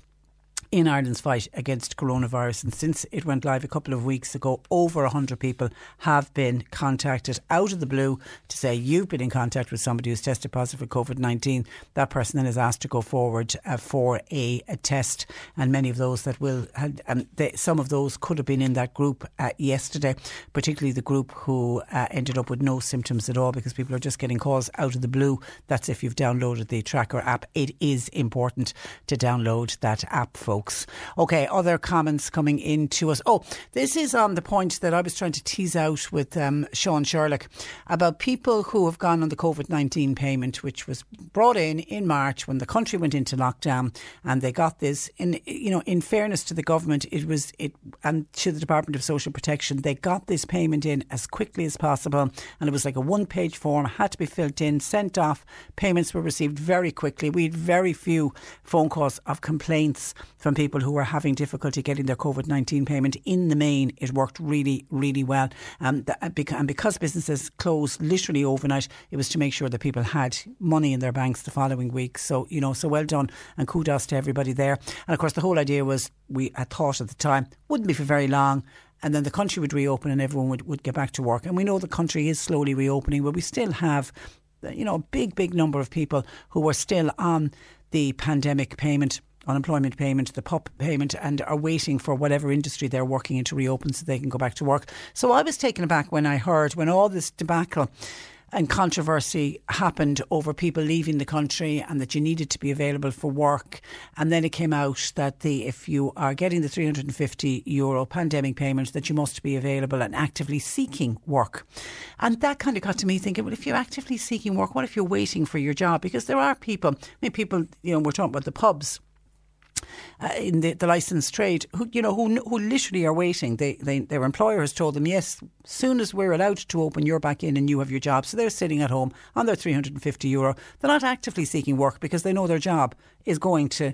in Ireland's fight against coronavirus. And since it went live a couple of weeks ago, over 100 people have been contacted out of the blue to say you've been in contact with somebody who's tested positive for COVID 19. That person then is asked to go forward uh, for a, a, test. And many of those that will, had, um, they, some of those could have been in that group uh, yesterday, particularly the group who uh, ended up with no symptoms at all because people are just getting calls out of the blue. That's if you've downloaded the tracker app. It is important to download that app, folks Okay, other comments coming in to us. Oh, this is on the point that I was trying to tease out with um, Sean Sherlock about people who have gone on the COVID 19 payment, which was brought in in March when the country went into lockdown and they got this. In, you know, in fairness to the government, it was, it and to the Department of Social Protection, they got this payment in as quickly as possible. And it was like a one page form, had to be filled in, sent off. Payments were received very quickly. We had very few phone calls of complaints from people who were having difficulty getting their COVID 19 payment. In the main, it worked really, really well. Um, uh, and because businesses closed literally overnight, it was to make sure that people had money in their banks the following week. So, you know, so well done and kudos to everybody there. And of course, the whole idea was we had thought at the time, wouldn't be for very long and then the country would reopen and everyone would, would get back to work. And we know the country is slowly reopening, but we still have, you know, a big, big number of people who are still on the pandemic payment unemployment payment, the PUP payment, and are waiting for whatever industry they're working in to reopen so they can go back to work. So I was taken aback when I heard when all this debacle and controversy happened over people leaving the country and that you needed to be available for work. And then it came out that the if you are getting the 350 euro pandemic payment, that you must be available and actively seeking work. And that kind of got to me thinking, well, if you're actively seeking work, what if you're waiting for your job? Because there are people, I mean, people, you know, we're talking about the pubs uh, in the, the licensed trade who you know who who literally are waiting. They, they their employer has told them yes, soon as we're allowed to open, you're back in and you have your job. So they're sitting at home on their 350 euro. They're not actively seeking work because they know their job is going to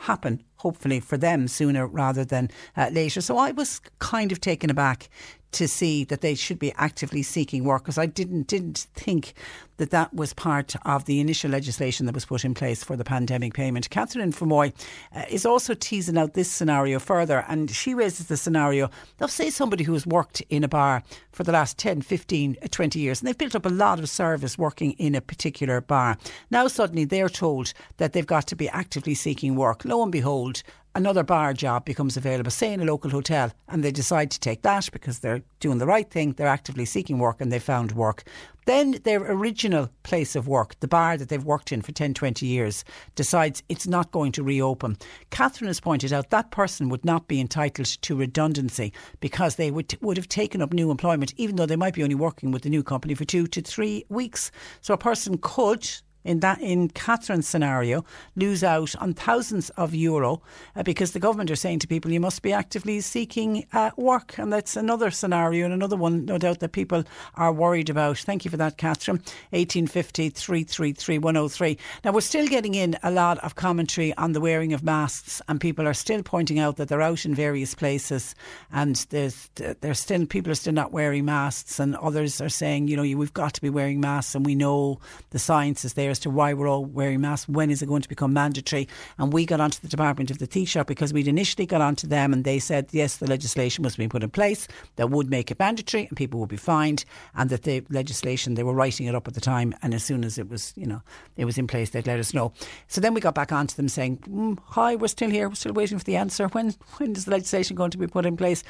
happen, hopefully for them sooner rather than uh, later. So I was kind of taken aback to see that they should be actively seeking work because I didn't didn't think that that was part of the initial legislation that was put in place for the pandemic payment. Catherine Fermoy uh, is also teasing out this scenario further and she raises the scenario of say somebody who has worked in a bar for the last 10, 15, 20 years and they've built up a lot of service working in a particular bar. Now suddenly they're told that they've got to be actively seeking work. Lo and behold, another bar job becomes available, say in a local hotel, and they decide to take that because they're doing the right thing, they're actively seeking work and they found work. Then their original place of work, the bar that they've worked in for 10, 20 years, decides it's not going to reopen. Catherine has pointed out that person would not be entitled to redundancy because they would, would have taken up new employment, even though they might be only working with the new company for two to three weeks. So a person could in that in Catherine's scenario lose out on thousands of euro uh, because the government are saying to people you must be actively seeking uh, work. And that's another scenario and another one no doubt that people are worried about. Thank you for that Catherine. 1850 333 103 now we're still getting in a lot of commentary on the wearing of masks and people are still pointing out that they're out in various places and there's there's still people are still not wearing masks and others are saying you know we've got to be wearing masks and we know the science is there as to why we're all wearing masks. When is it going to become mandatory? And we got onto the Department of the Taoiseach because we'd initially got onto them and they said, yes, the legislation was being put in place that would make it mandatory and people would be fined and that the legislation, they were writing it up at the time and as soon as it was, you know, it was in place, they'd let us know. So then we got back onto them saying, mm, hi, we're still here, we're still waiting for the answer. When, when is the legislation going to be put in place?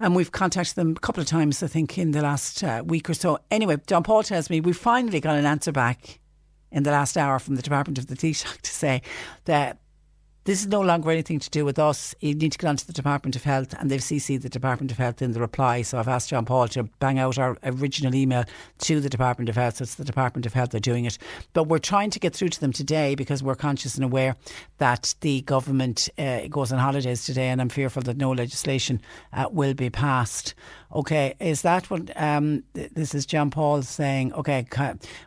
And we've contacted them a couple of times, I think, in the last uh, week or so. Anyway, John Paul tells me we finally got an answer back in the last hour from the Department of the Taoiseach to say that this is no longer anything to do with us. You need to get onto the Department of Health, and they've CC'd the Department of Health in the reply. So I've asked John Paul to bang out our original email to the Department of Health. So it's the Department of Health that are doing it. But we're trying to get through to them today because we're conscious and aware that the government uh, goes on holidays today, and I'm fearful that no legislation uh, will be passed. Okay, is that what um, this is John Paul saying? Okay,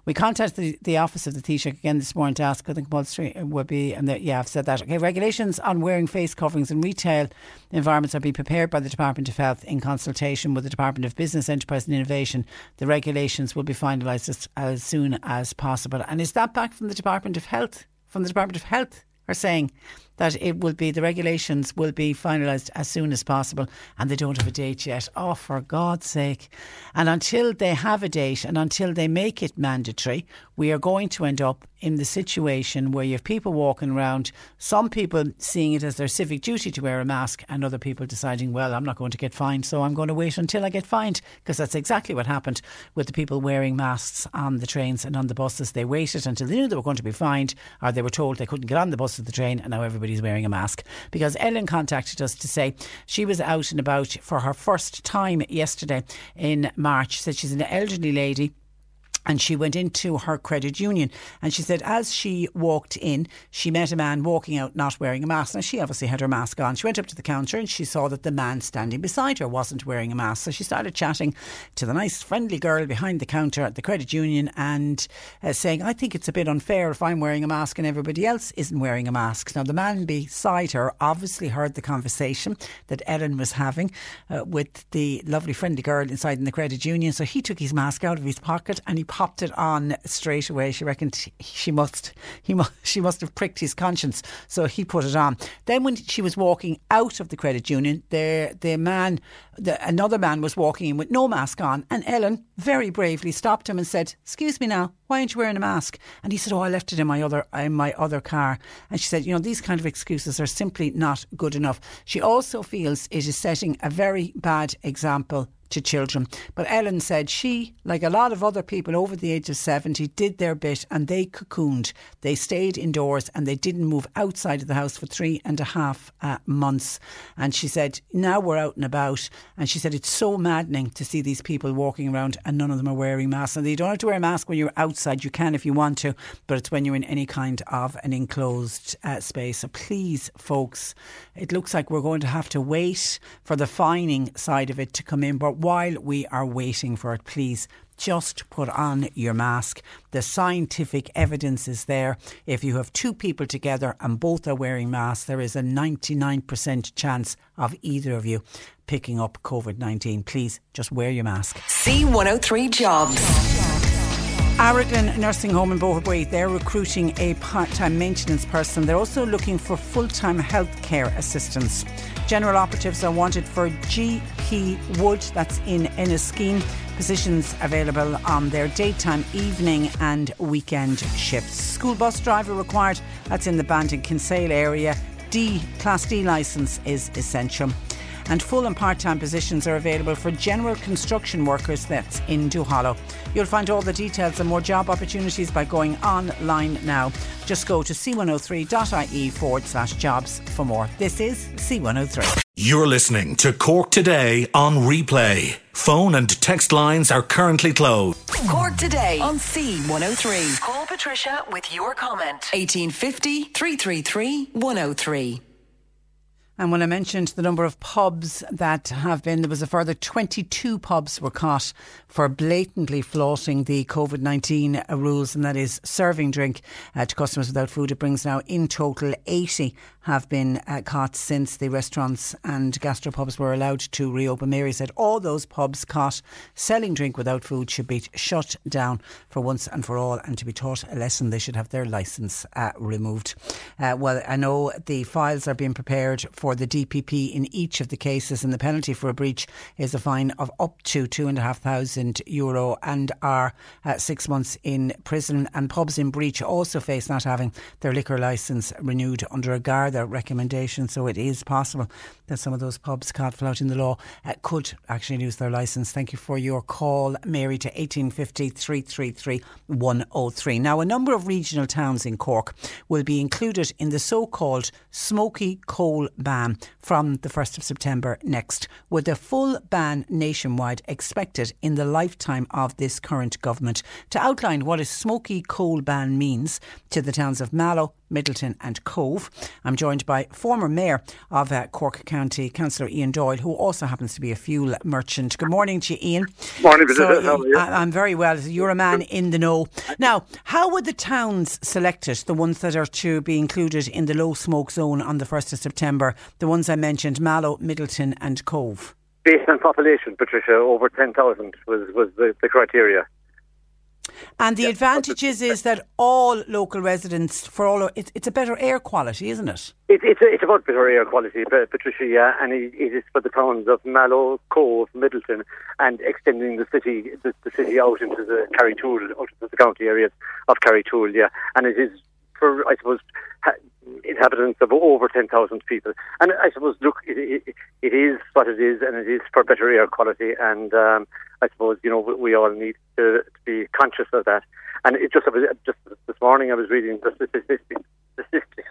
we contacted the, the office of the Taoiseach again this morning to ask. Think Paul Street would be, and the, yeah, I've said that. Okay, regulations on wearing face coverings in retail environments are being prepared by the Department of Health in consultation with the Department of Business, Enterprise and Innovation. The regulations will be finalised as, as soon as possible. And is that back from the Department of Health? From the Department of Health are saying that it will be the regulations will be finalised as soon as possible, and they don't have a date yet. Oh, for God's sake! And until they have a date, and until they make it mandatory, we are going to end up in the situation where you have people walking around, some people seeing it as their civic duty to wear a mask, and other people deciding, well, I'm not going to get fined, so I'm going to wait until I get fined, because that's exactly what happened with the people wearing masks on the trains and on the buses. They waited until they knew they were going to be fined, or they were told they couldn't get on the bus or the train, and now everybody's wearing a mask. Because Ellen contacted us to say she was out and about for her first time yesterday in March. Said she's an elderly lady and she went into her credit union. And she said as she walked in she met a man walking out not wearing a mask. Now, she obviously had her mask on. She went up to the counter and she saw that the man standing beside her wasn't wearing a mask. So she started chatting to the nice friendly girl behind the counter at the credit union and uh, saying I think it's a bit unfair if I'm wearing a mask and everybody else isn't wearing a mask. Now the man beside her obviously heard the conversation that Ellen was having uh, with the lovely friendly girl inside in the credit union. So he took his mask out of his pocket and he popped it on straight away. She reckoned she must he must, she must have pricked his conscience, so he put it on. Then when she was walking out of the credit union, the the man, the, another man was walking in with no mask on, and Ellen very bravely stopped him and said, "Excuse me now, why aren't you wearing a mask?" And he said, "Oh, I left it in my other in my other car." And she said, "You know, these kind of excuses are simply not good enough." She also feels it is setting a very bad example to children. But Ellen said she, like a lot of other people over the age of 70, did their bit and they cocooned. They stayed indoors and they didn't move outside of the house for three and a half uh, months. And she said, now we're out and about. And she said, it's so maddening to see these people walking around and none of them are wearing masks. And you don't have to wear a mask when you're outside. You can if you want to, but it's when you're in any kind of an enclosed uh, space. So please, folks, it looks like we're going to have to wait for the fining side of it to come in. But while we are waiting for it, please just put on your mask. The scientific evidence is there. If you have two people together and both are wearing masks, there is a 99% chance of either of you picking up COVID 19. Please just wear your mask. C103 Jobs. Aragon Nursing Home in Boherbue, they're recruiting a part-time maintenance person. They're also looking for full-time healthcare assistants. General operatives are wanted for GP Wood, that's in Enniskeane. Positions available on their daytime, evening and weekend shifts. School bus driver required, that's in the Bandon Kinsale area. D, Class D licence is essential and full and part time positions are available for general construction workers that's in Duhallow. You'll find all the details and more job opportunities by going online now. Just go to c103.ie forward slash jobs for more. This is C103. You're listening to Cork Today on replay. Phone and text lines are currently closed. Cork today on C103. Call Patricia with your comment. 1850 333 103. And when I mentioned the number of pubs that have been, there was a further 22 pubs were caught for blatantly flaunting the COVID 19 rules, and that is serving drink uh, to customers without food. It brings now in total 80 have been uh, caught since the restaurants and gastropubs were allowed to reopen. Mary said all those pubs caught selling drink without food should be shut down for once and for all, and to be taught a lesson, they should have their licence uh, removed. Uh, well, I know the files are being prepared for the DPP in each of the cases, and the penalty for a breach is a fine of up to two and a half thousand euro and are uh, six months in prison. And pubs in breach also face not having their liquor licence renewed under a Garda recommendation. So it is possible that some of those pubs caught flouting the law uh, could actually lose their licence. Thank you for your call, Mary, to 1850 333 103. Now, a number of regional towns in Cork will be included in the so called smoky coal ban from the 1st of September next, with a full ban nationwide expected in the lifetime of this current government. To outline what a smoky coal ban means to the towns of Mallow, Midleton and Cobh. I'm joined by former Mayor of uh, Cork County, Councillor Ian Doyle, who also happens to be a fuel merchant. Good morning to you, Ian. Morning, so, How are you? I, am very well. You're a man in the know. Now, how were the towns selected, the ones that are to be included in the low smoke zone on the 1st of September? The ones I mentioned, Mallow, Midleton and Cobh? Based on population, Patricia, over 10,000 was, was the, the criteria. And the Yeah. advantages is that all local residents, for all, it's, it's a better air quality, isn't it? It, it's, it's about better air quality, Patricia, yeah, and it, it is for the towns of Mallow, Cobh, Midleton, and extending the city the, the city out into the Carrigtwohill, out into the county areas of Carrigtwohill, yeah. And it is for, I suppose, inhabitants of over 10,000 people. And I suppose, look, it, it, it is what it is, and it is for better air quality. And um, I suppose, you know, we, all need to, to be conscious of that. And it just, just this morning I was reading the statistics, statistics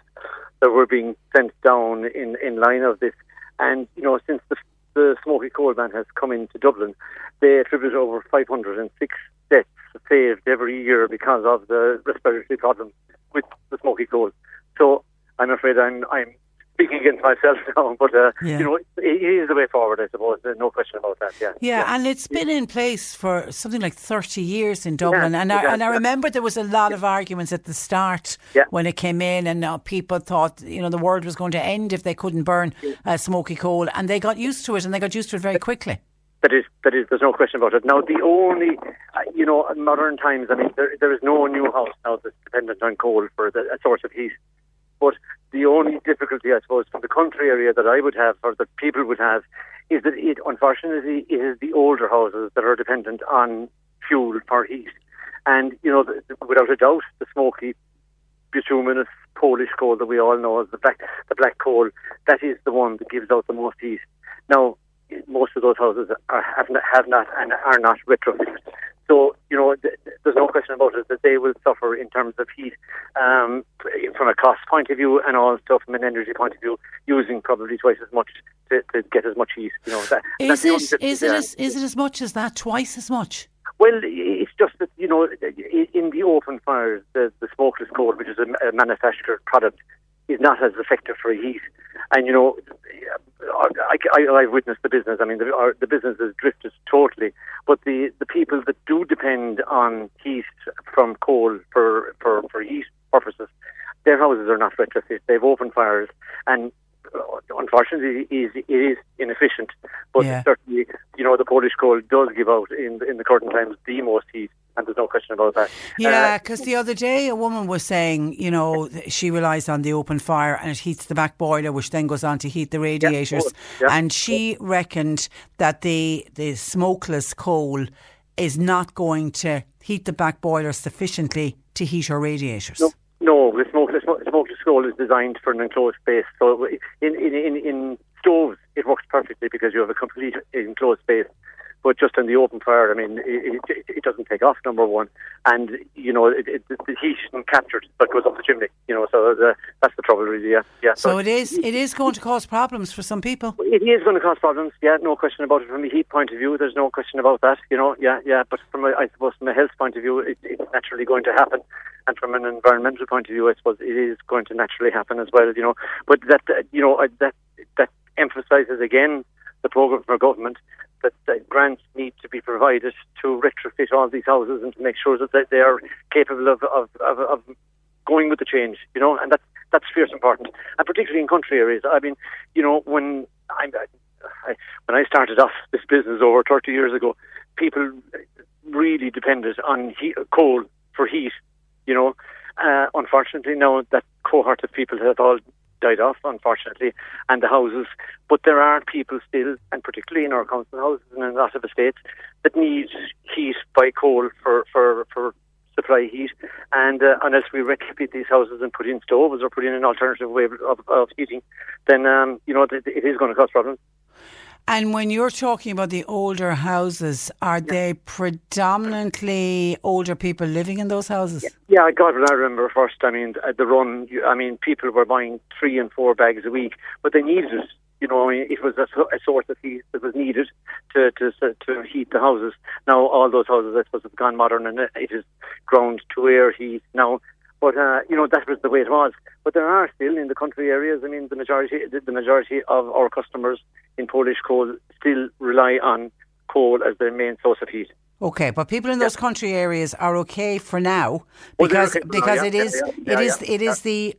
that were being sent down in, in line of this. And, you know, since the, the smoky coal ban has come into Dublin, they attribute over 506 deaths saved every year because of the respiratory problems with the smoky coal. So I'm afraid I'm I'm speaking against myself now, but uh, Yeah. you know, it, it is the way forward, I suppose. There's no question about that. Yeah. Yeah, and it's been in place for something like 30 years in Dublin. Yeah, and, I, and I yeah. remember there was a lot of arguments at the start Yeah. when it came in, and uh, people thought, you know, the world was going to end if they couldn't burn uh, smoky coal. And they got used to it, and they got used to it very quickly. That is, that is. There's no question about it. Now, the only, uh, you know, in modern times, I mean, there, there is no new house now that's dependent on coal for the, a source of heat. But the only difficulty, I suppose, from the country area that I would have, or that people would have, is that it, unfortunately, it is the older houses that are dependent on fuel for heat. And, you know, the, without a doubt, the smoky bituminous Polish coal that we all know as the black, the black coal, that is the one that gives out the most heat. Now, most of those houses are, have, not, have not and are not retrofitted. So, you know, there's no question about it that they will suffer in terms of heat um, from a cost point of view and also from an energy point of view, using probably twice as much to, to get as much heat. You know, that, Is that's the only it, is, it as, is it as much as that? Twice as much? Well, it's just that, you know, in the open fires, the, the smokeless coal, which is a manufactured product, is not as effective for heat. And, you know, I, I, I've witnessed the business. I mean, the, our, the business has drifted totally. But the, the people that do depend on heat from coal for, for, for heat purposes, their houses are not retrofit. They have open fires. And uh, unfortunately, it is, it is inefficient. But Yeah. certainly, you know, the Polish coal does give out in, in the current times the most heat. And there's no question about that. Yeah, Uh, because the other day a woman was saying, you know, she relies on the open fire and it heats the back boiler, which then goes on to heat the radiators. course, yeah. And she reckoned that the the smokeless coal is not going to heat the back boiler sufficiently to heat her radiators. No, no, the smokeless, smokeless coal is designed for an enclosed space. So in, in, in, in stoves, it works perfectly because you have a complete enclosed space. But just in the open fire, I mean, it, it, it doesn't take off, number one. And, you know, it, it, the heat isn't captured, but goes up the chimney, you know, so the, that's the trouble, really, yeah. yeah So it is it is going to cause problems for some people. It is going to cause problems, yeah, no question about it. From a heat point of view, there's no question about that, you know, yeah, yeah. But from a, I suppose from a health point of view, it, it's naturally going to happen. And from an environmental point of view, I suppose it is going to naturally happen as well, you know. But that, you know, that that emphasises again the programme for government that, grants need to be provided to retrofit all these houses and to make sure that they, they are capable of, of, of, of going with the change, you know, and that's that's fierce important, and particularly in country areas. I mean, you know, when I, I when I started off this business over 30 years ago, people really depended on heat, coal for heat, you know. Uh, unfortunately, now that cohort of people have all died off, unfortunately, and the houses. But there are people still, and particularly in our council houses and in a lot of estates, that need heat by coal for, for, for supply heat. And uh, unless we retrofit these houses and put in stoves or put in an alternative way of, of heating, then um, you know it, it is going to cause problems. And when you're talking about the older houses, are they predominantly older people living in those houses? Yeah, God, when I remember first, I mean, at the run, I mean, people were buying three and four bags a week, but they needed it. You know, I mean, it was a, a source of heat that was needed to, to to heat the houses. Now, all those houses, I suppose, have gone modern and it it is ground to air heat now. But uh, you know, that was the way it was. But there are still in the country areas. I mean, the majority, the, majority of our customers in Polish coal still rely on coal as their main source of heat. Okay, but people in those country areas are okay for now because okay for now, because yeah, it yeah, is yeah, it yeah, is yeah, it is the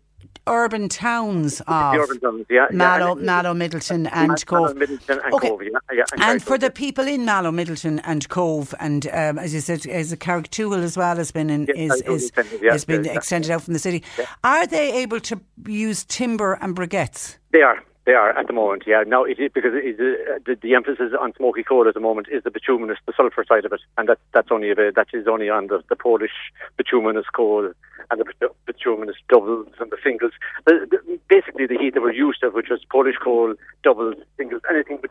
urban towns of the urban towns, yeah, yeah, Mallow, and- Mallow, Midleton, and Mallow, Cobh. Midleton and Okay. Cobh, yeah, yeah, and And for Carrick, the people in Mallow, Midleton, and Cobh, and um, as you said, as the Carrigtwohill as well has been in, Yes, is, is, yeah, has been yeah, yeah. extended out from the city. Are they able to use timber and briquettes? They are. They are at the moment, yeah. Now it is because it is, uh, the, the emphasis on smoky coal at the moment is the bituminous, the sulphur side of it, and that that's only bit, that is only on the, the Polish bituminous coal and the bituminous doubles and the singles. The, the, basically, the heat that we're used to, which was Polish coal, doubles, singles, anything with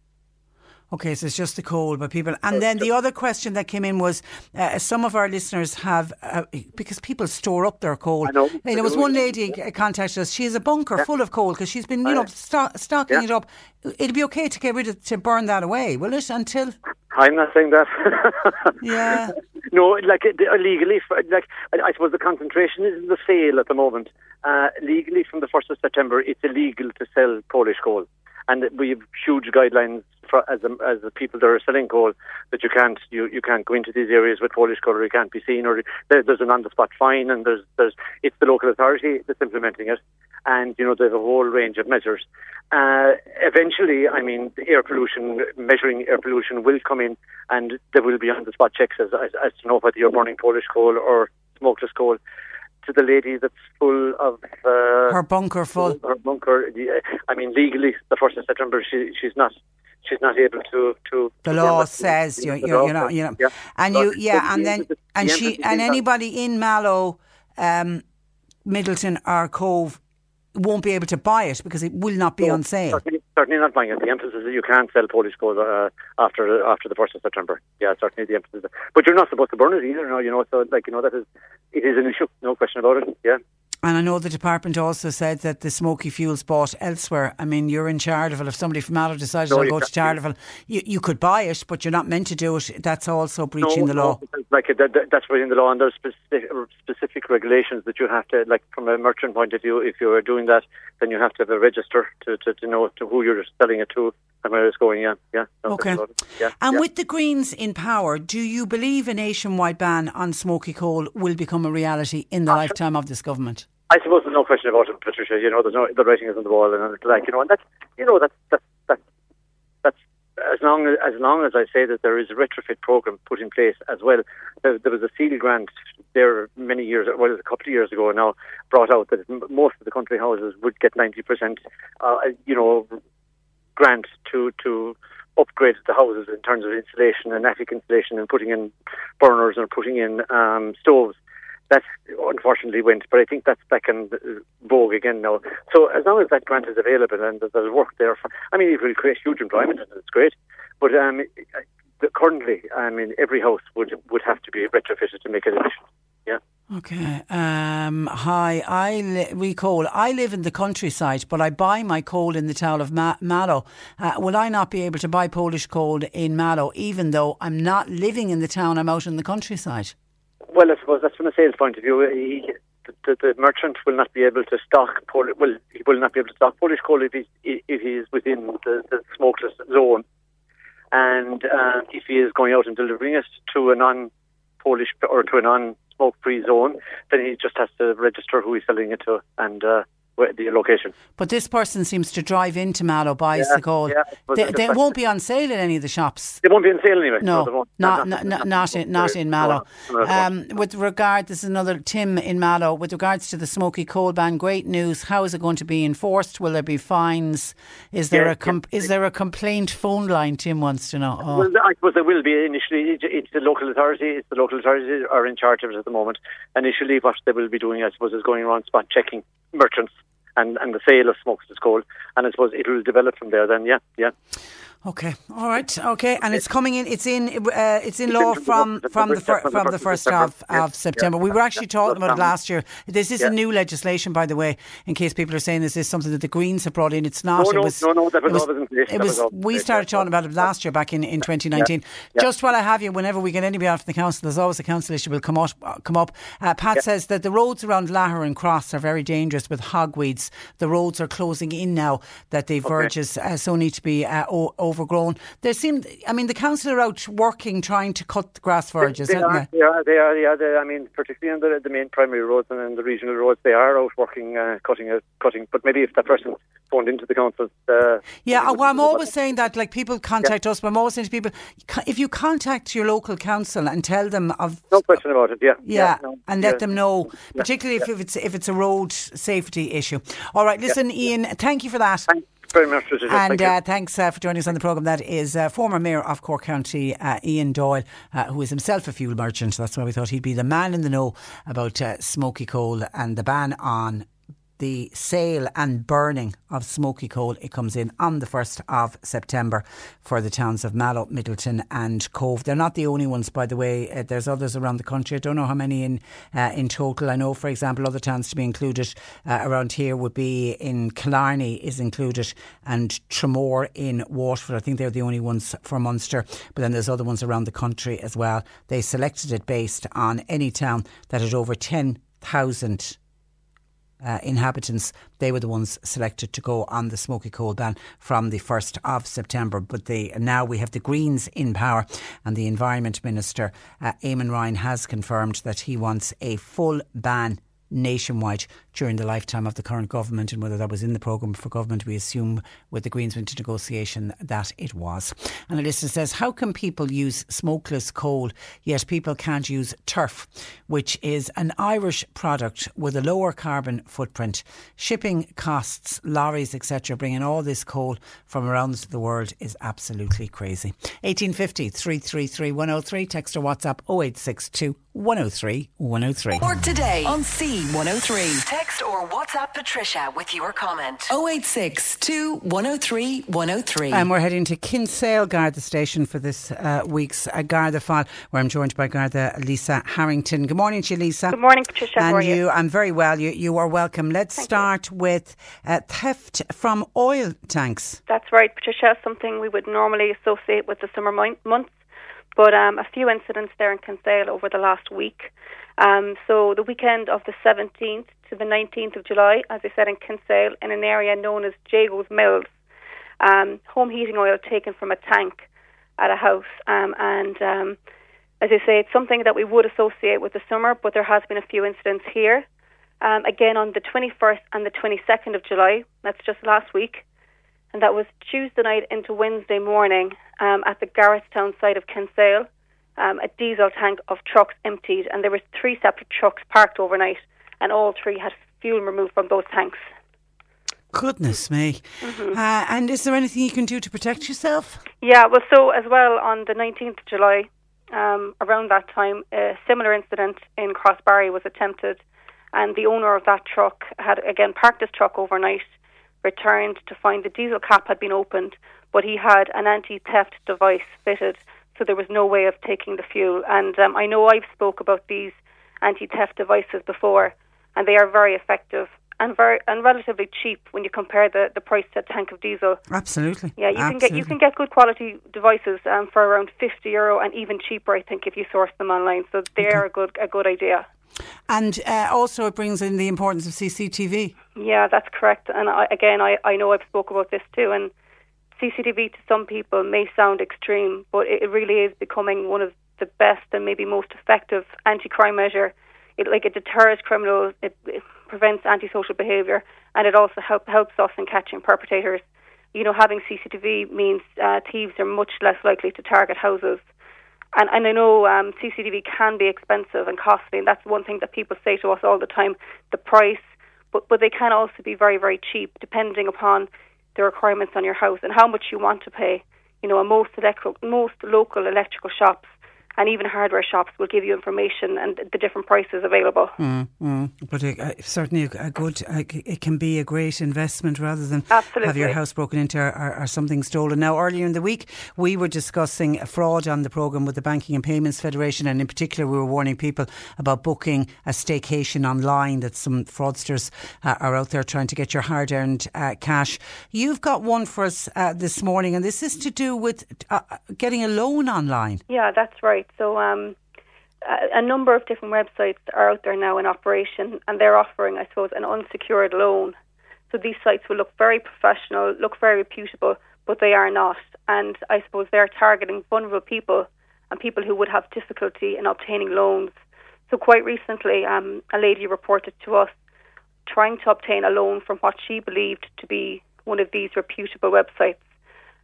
Okay, so it's just the coal, but people. And then the other question that came in was uh, some of our listeners have, uh, because people store up their coal. I know. And there was one lady uh, contacted us. She has a bunker full of coal because she's been, you know, sto- stocking Yeah. it up. It'll be okay to get rid of, to burn that away, will it? Until. I'm not saying that. Yeah. no, like uh, legally, like I suppose the concentration is in the sale at the moment. Uh, legally, from the first of September, it's illegal to sell Polish coal, and we have huge guidelines for, as the, as the people that are selling coal that you can't you, you can't go into these areas with Polish coal, or you can't be seen, or there, there's an on the spot fine, and there's there's it's the local authority that's implementing it, and you know there's a whole range of measures. Uh, eventually, I mean, air pollution, measuring air pollution will come in, and there will be on the spot checks as, as, as to know whether you're burning Polish coal or smokeless coal. To the lady that's full of uh, Her bunker full. her bunker. I mean, legally, the first of September, she she's not she's not able to to. The law says you're, the you're, you know, says, you know, yeah. and But- you, yeah, and then, emphasis- and the she, and anybody in Mallow, um, Midleton or Cobh won't be able to buy it because it will not be on sale. Certainly, certainly not buying it. The emphasis is you can't sell Polish coal uh, after after the first of September. Yeah, certainly the emphasis. But you're not supposed to burn it either. No, you know. So like you know that is it is an issue. No question about it. Yeah. And I know the department also said that the smoky fuels bought elsewhere. I mean, you're in Charleville. If somebody from Mallow decided No, to go to. Charleville, you, you could buy it, but you're not meant to do it. That's also breaching no, the law. No, like that, that- that's within the law, and there's specific, specific regulations that you have to, like from a merchant point of view, if you are doing that, then you have to have a register to, to, to know to who you're selling it to and where it's going. Yeah, yeah. no Okay. question about it. Yeah, And yeah. with the Greens in power, do you believe a nationwide ban on smoky coal will become a reality in the lifetime of this government? I suppose there's no question about it, Patricia. You know, there's no the writing is on the wall, and it's like you know, and that's you know that's that's that's that's as long as as long as I say that there is a retrofit program put in place as well. There, there was a seal grant there many years, well, a couple of years ago now, brought out that most of the country houses would get 90%, uh, you know, grant to to upgraded the houses in terms of insulation and attic insulation and putting in burners and putting in um, stoves. That unfortunately went, but I think that's back in vogue again now. So as long as that grant is available and there's work there, for, I mean, it will create huge employment and it's great. But um, currently, I mean, every house would would have to be retrofitted to make it efficient. Yeah. Okay. Um, hi, I li- we coal. I live in the countryside, but I buy my coal in the town of Ma- Mallow. Uh, will I not be able to buy Polish coal in Mallow, even though I'm not living in the town? I'm out in the countryside. Well, I suppose that's from a sales point of view. He, the, the, merchant will not be able to stock Polish. Well, he will not be able to stock Polish coal if he's if he is within the, the smokeless zone, and uh, if he is going out and delivering it to a non-Polish or to a non smoke free zone, then he just has to register who he's selling it to. And uh, the location. But this person seems to drive into Mallow, buys yeah, the coal. Yeah, they, they won't be on sale in any of the shops. They won't be on sale anyway. No, no not, not, not, not, in, not in Mallow. Um, with regard, this is another Tim in Mallow. With regards to the smoky coal ban, great news. How is it going to be enforced? Will there be fines? Is there yeah, a com- is there a complaint phone line? Tim wants to know. Oh. Well, I suppose there will be initially. It's the local authority. It's the local authorities are in charge of it at the moment. Initially, what they will be doing, I suppose, is going around spot checking merchants and, and the sale of smoked coal. And I suppose it will develop from there then, yeah, yeah. Okay, all right, okay, and it's coming in. It's in. Uh, it's in law from from the fir- from the first of, of September. We were actually talking about it last year. This is a new legislation, by the way. In case people are saying this is something that the Greens have brought in, it's not. No, no, it was, no, no, that was, it was, it was we started talking about it last year, back in, in 2019. Just while I have you, whenever we get anybody out from the council, there's always a council issue will come up. Uh, come up. Uh, Pat says that the roads around Lahar and Cross are very dangerous with hogweeds. The roads are closing in now that the verges uh, so need to be uh, o- overgrown there seem, I mean, the council are out working, trying to cut the grass verges, they, they are, they? they? are, they are, yeah. They, I mean, particularly on the, the main primary roads and in the regional roads, they are out working, uh, cutting, uh, cutting. But maybe if that person phoned into the council. Uh, yeah, well, I'm always saying that, like, people contact yeah. us, but I'm always saying to people, if you contact your local council and tell them of. No question about it, yeah. Yeah, yeah no, and let them know, particularly if, if, it's, if it's a road safety issue. All right, listen, Ian, thank you for that. Thanks very much, And uh, thanks uh, for joining us on the programme. That is uh, former Mayor of Cork County, uh, Ian Doyle, uh, who is himself a fuel merchant. That's why we thought he'd be the man in the know about uh, smoky coal and the ban on the sale and burning of smoky coal. It comes in on the 1st of September for the towns of Mallow, Midleton, and Cobh. They're not the only ones, by the way. Uh, there's others around the country. I don't know how many in uh, in total. I know, for example, other towns to be included uh, around here would be in Killarney is included and Tramore in Waterford. I think they're the only ones for Munster, but then there's other ones around the country as well. They selected it based on any town that had over 10,000 uh, inhabitants, they were the ones selected to go on the smoky coal ban from the 1st of September. But they, now we have the Greens in power, and the Environment Minister, uh, Eamon Ryan, has confirmed that he wants a full ban nationwide during the lifetime of the current government, and whether that was in the programme for government, we assume with the Greens into negotiation that it was. And a listener says, How can people use smokeless coal, yet people can't use turf, which is an Irish product with a lower carbon footprint? Shipping costs, lorries, etc., bringing all this coal from around the world is absolutely crazy. 1850 333 103, text or WhatsApp 0862 103 103. Or today on C103. Text or WhatsApp Patricia with your comment. 086 103 103. And we're heading to Kinsale Garda Station for this uh, week's uh, Garda file, where I'm joined by Garda Lisa Harrington. Good morning to you, Lisa. Good morning, Patricia. And How are you? you? I'm very well. You, you are welcome. Let's Thank start with uh, theft from oil tanks. That's right, Patricia. Something we would normally associate with the summer mon- months, but um, a few incidents there in Kinsale over the last week. Um, so the weekend of the 17th to the 19th of July, as I said, in Kinsale, in an area known as Jago's Mills, um, home heating oil taken from a tank at a house. Um, and um, as I say, it's something that we would associate with the summer, but there has been a few incidents here. Um, again, on the 21st and the 22nd of July, that's just last week, and that was Tuesday night into Wednesday morning um, at the Garrettstown side of Kinsale. Um, a diesel tank of trucks emptied, and there were three separate trucks parked overnight, and all three had fuel removed from those tanks. Goodness me. Mhm. Uh, and is there anything you can do to protect yourself? Yeah, well, so as well on the 19th of July, um, around that time, a similar incident in Crossbarry was attempted, and the owner of that truck had again parked his truck overnight, returned to find the diesel cap had been opened, but he had an anti-theft device fitted, so there was no way of taking the fuel. And um, I know I've spoke about these anti-theft devices before, and they are very effective and very and relatively cheap when you compare the, the price to a tank of diesel. Absolutely. Yeah, you can get you can get good quality devices um, for around fifty euro and even cheaper, I think, if you source them online. So they are a good a good idea. And uh, also, it brings in the importance of CCTV. Yeah, that's correct. And I, again, I, I know I've spoke about this too. And CCTV to some people may sound extreme, but it, it really is becoming one of the best and maybe most effective anti-crime measure. It like it deters criminals, it, it prevents antisocial behaviour, and it also help, helps us in catching perpetrators. You know, having CCTV means uh, thieves are much less likely to target houses. And, and I know um, CCTV can be expensive and costly, and that's one thing that people say to us all the time the price, but, but they can also be very, very cheap depending upon the requirements on your house and how much you want to pay. You know, most, electro- most local electrical shops and even hardware shops will give you information and the different prices available. Mm, mm. But it, uh, certainly a, good, uh, it can be a great investment rather than have your house broken into or, or, or something stolen. Now, earlier in the week, we were discussing fraud on the programme with the Banking and Payments Federation, and in particular, we were warning people about booking a staycation online, that some fraudsters uh, are out there trying to get your hard earned uh, cash. You've got one for us uh, this morning, and this is to do with uh, getting a loan online. Yeah, that's right. So, um, a, a number of different websites are out there now in operation, and they're offering, I suppose, an unsecured loan. So these sites will look very professional, look very reputable, but they are not. And I suppose they're targeting vulnerable people and people who would have difficulty in obtaining loans. So quite recently, um, a lady reported to us trying to obtain a loan from what she believed to be one of these reputable websites.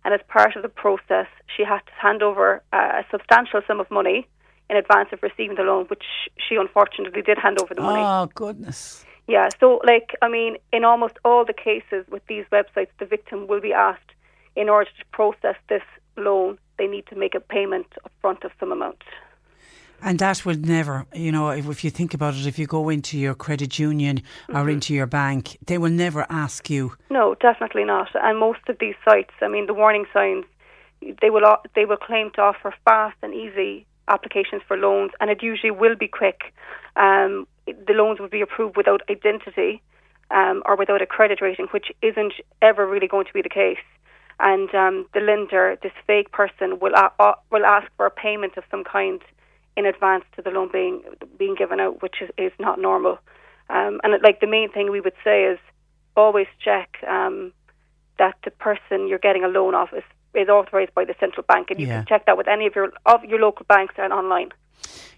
And as part of the process, she had to hand over uh, a substantial sum of money in advance of receiving the loan, which she unfortunately did hand over the money. Oh, goodness. Yeah, so like I mean, in almost all the cases with these websites, the victim will be asked in order to process this loan, they need to make a payment upfront of some amount. And that will never, you know, if, if you think about it, if you go into your credit union or Mhm. into your bank, they will never ask you. No, definitely not. And most of these sites, I mean, the warning signs, they will they will claim to offer fast and easy applications for loans, and it usually will be quick. Um, the loans will be approved without identity um, or without a credit rating, which isn't ever really going to be the case. And um, the lender, this fake person, will a- uh, will ask for a payment of some kind in advance to the loan being being given out, which is, is not normal. Um, and like the main thing we would say is always check um, that the person you're getting a loan off is, is authorised by the central bank, and you Yeah. can check that with any of your of your local banks and online.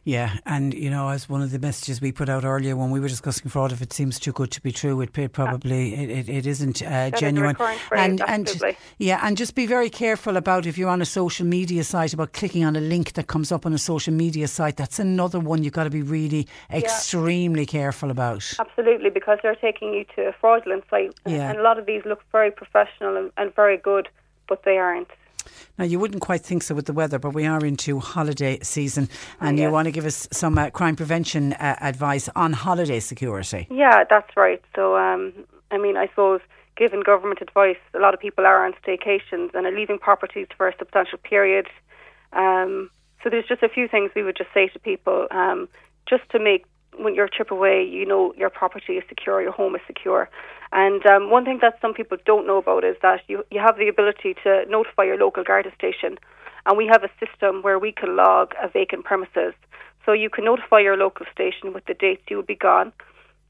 Yeah, and you know, as one of the messages we put out earlier when we were discussing fraud, if it seems too good to be true, it, probably it, it, it isn't uh, is genuine. recurrent phrase, and and absolutely. yeah, and just be very careful about if you're on a social media site about clicking on a link that comes up on a social media site. That's another one you've got to be really extremely careful about. Absolutely, because they're taking you to a fraudulent site, Yeah. and a lot of these look very professional and, and very good, but they aren't. Now, you wouldn't quite think so with the weather, but we are into holiday season, and you yes. want to give us some uh, crime prevention uh, advice on holiday security. Yeah, that's right. So, um, I mean, I suppose given government advice, a lot of people are on staycations and are leaving properties for a substantial period. Um, so, there's just a few things we would just say to people, um, just to make when your trip away, you know your property is secure, your home is secure. And um, one thing that some people don't know about is that you you have the ability to notify your local Garda station, and we have a system where we can log a vacant premises. So you can notify your local station with the dates you will be gone,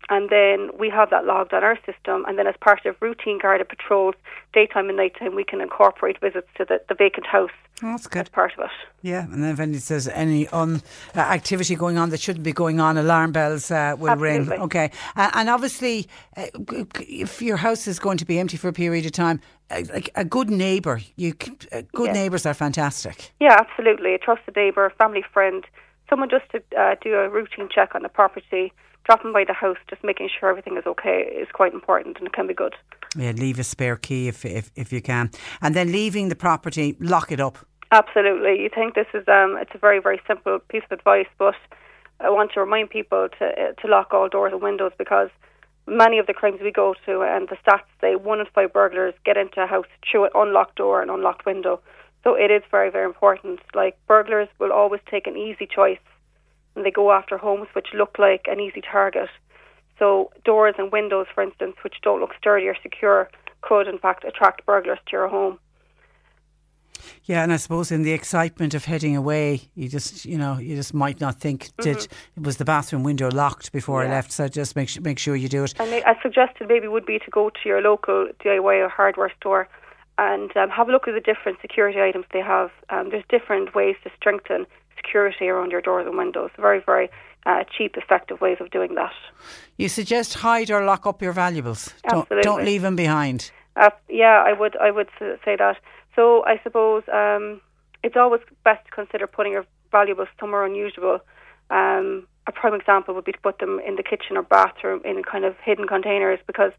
and then we have that logged on our system. And then, as part of routine Garda patrols, daytime and nighttime, we can incorporate visits to the, the vacant house Oh, that's good. as part of it. Yeah, and then if any- there's any un, uh, activity going on that shouldn't be going on, alarm bells uh, will ring. Absolutely. Okay, uh, and obviously, uh, if your house is going to be empty for a period of time, uh, like a good neighbour, you c- uh, good Yes. neighbours are fantastic. Yeah, absolutely. A trusted neighbour, a family friend, someone just to uh, do a routine check on the property, dropping by the house, just making sure everything is okay is quite important and it can be good. Yeah, leave a spare key if, if, if you can. And then leaving the property, lock it up. Absolutely. You think this is um, it's a very very simple piece of advice, but I want to remind people to uh, to lock all doors and windows because many of the crimes we go to and the stats say one in five burglars get into a house through an unlocked door and unlocked window. So it is very very important. Like burglars will always take an easy choice and they go after homes which look like an easy target. So doors and windows, for instance, which don't look sturdy or secure, could in fact attract burglars to your home. Yeah, and I suppose in the excitement of heading away, you just you know you just might not think did Mm-hmm. was the bathroom window locked before I left. So just make su- make sure you do it. And a suggested maybe would be to go to your local DIY or hardware store and um, have a look at the different security items they have. Um, there's different ways to strengthen security around your doors and windows. Very, very uh, cheap, effective ways of doing that. You suggest hide or lock up your valuables. Don't don't leave them behind. Uh, yeah, I would I would say that. So I suppose um, it's always best to consider putting your valuables somewhere unusual. Um, a prime example would be to put them in the kitchen or bathroom in kind of hidden containers because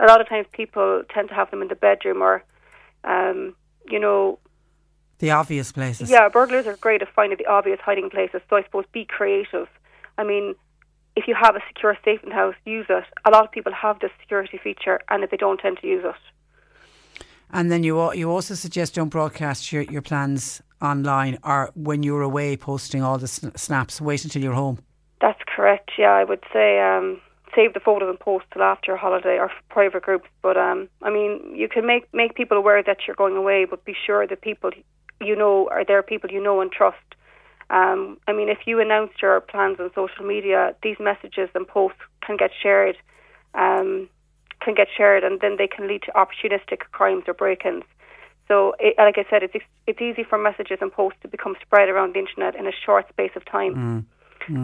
a lot of times people tend to have them in the bedroom or, um, you know, The obvious places. yeah, burglars are great at finding the obvious hiding places. So I suppose be creative. I mean, if you have a secure safe in the house, use it. A lot of people have this security feature, and they don't tend to use it. And then you you also suggest don't broadcast your, your plans online or when you're away posting all the snaps. Wait until you're home. That's correct. Yeah, I would say um, save the photos and post till after your holiday or for private groups. But um, I mean, you can make make people aware that you're going away, but be sure that people you know are there people you know and trust. Um, I mean, if you announce your plans on social media, these messages and posts can get shared, um, can get shared, and then they can lead to opportunistic crimes or break-ins. So, it, like I said, it's it's easy for messages and posts to become spread around the internet in a short space of time.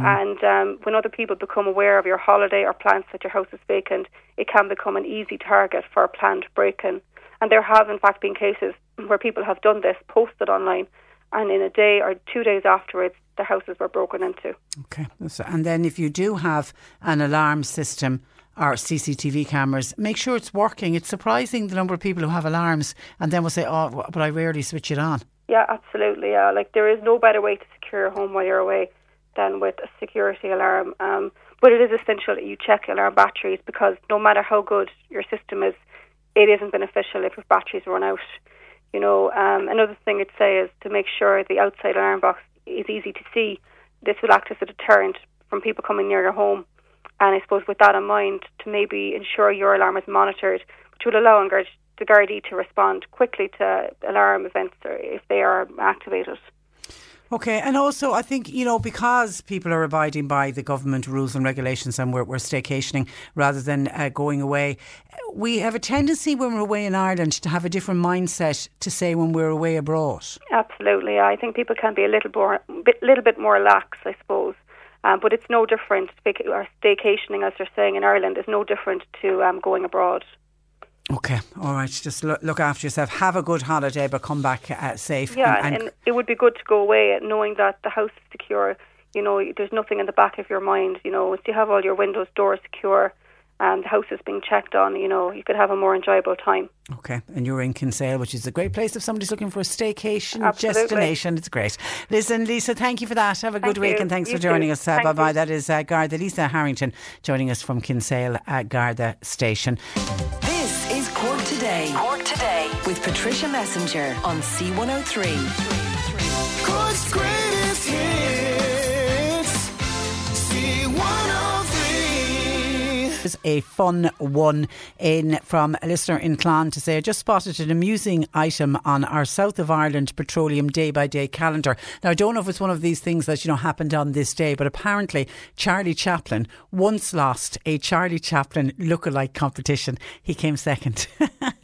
And um, when other people become aware of your holiday or plans that your house is vacant, it can become an easy target for a planned break-in. And there have, in fact, been cases where people have done this, posted online, and in a day or two days afterwards, the houses were broken into. Okay. And then if you do have an alarm system or CCTV cameras, make sure it's working. It's surprising the number of people who have alarms and then will say, "Oh, but I rarely switch it on." Yeah, absolutely. Yeah, like there is no better way to secure your home while you're away than with a security alarm. Um, but it is essential that you check alarm batteries because no matter how good your system is, it isn't beneficial if your batteries run out. You know, um, another thing I'd say is to make sure the outside alarm box is easy to see. This will act as a deterrent from people coming near your home. And I suppose with that in mind, to maybe ensure your alarm is monitored, which will allow the Gardaí to respond quickly to alarm events if they are activated. Okay, and also I think you know because people are abiding by the government rules and regulations, and we're, we're staycationing rather than uh, going away. We have a tendency when we're away in Ireland to have a different mindset to say when we're away abroad. Absolutely, I think people can be a little more, bit, little bit more lax, I suppose. Um, but it's no different. Or staycationing, as they're saying in Ireland, is no different to um, going abroad. Okay, all right. Just look, look after yourself. Have a good holiday, but come back uh, safe. Yeah, and, and, it would be good to go away knowing that the house is secure. You know, there's nothing in the back of your mind. You know, if you have all your windows, doors secure, and the house is being checked on, you know, you could have a more enjoyable time. Okay, and you're in Kinsale, which is a great place if somebody's looking for a staycation Absolutely. destination. It's great. Listen, Lisa, thank you for that. Have a good Thank week and thanks You for joining too. us. Uh, bye bye. That is uh, Garda Lisa Harrington joining us from Kinsale at Garda Station. Is Today. Cork Today with Patricia Messenger on C103. Cork's greatest hits. C103. Here's a fun one in from a listener in Clan to say, I just spotted an amusing item on our South of Ireland Petroleum Day by Day calendar. Now, I don't know if it's one of these things that, you know, happened on this day, but apparently Charlie Chaplin once lost a Charlie Chaplin lookalike competition. He came second.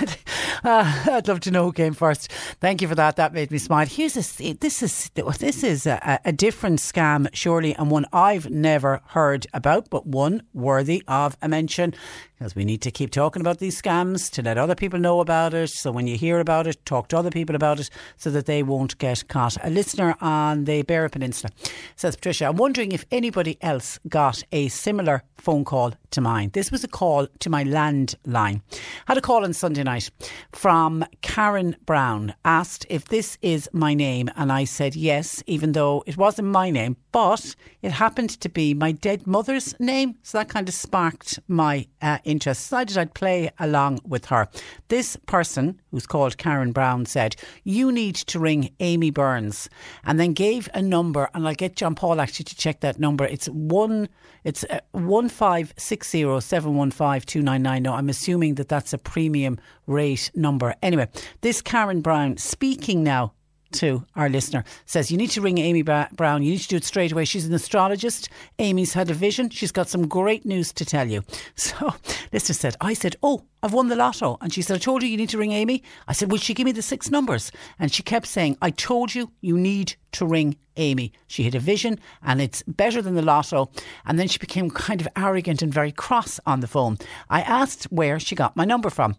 Ah, I'd love to know who came first. Thank you for that. That made me smile. Here's a this is this is a, a different scam, surely, and one I've never heard about, but one worthy of a mention. Because we need to keep talking about these scams to let other people know about it. So when you hear about it, talk to other people about it so that they won't get caught. A listener on the Beara Peninsula says, Patricia, I'm wondering if anybody else got a similar phone call to mine. This was a call to my landline. Had a call on Sunday night from Karen Brown. Asked if this is my name, and I said yes, even though it wasn't my name, but it happened to be my dead mother's name. So that kind of sparked my uh, interest. Decided I'd play along with her. This person, who's called Karen Brown, said, You need to ring Amy Burns, and then gave a number, and I'll get John Paul actually to check that number. It's one, it's uh, one five six zero seven one five two nine nine. No, I'm assuming that that's a premium rate number. Anyway, this Karen Brown speaking now to our listener says you need to ring Amy Brown. You need to do it straight away. She's an astrologist. Amy's had a vision. She's got some great news to tell you. So, listener said, I said, Oh, I've won the lotto. And she said, I told you you need to ring Amy. I said, Will she give me the six numbers? And she kept saying, I told you you need to ring Amy. She had a vision and it's better than the lotto. And then she became kind of arrogant and very cross on the phone. I asked where she got my number from.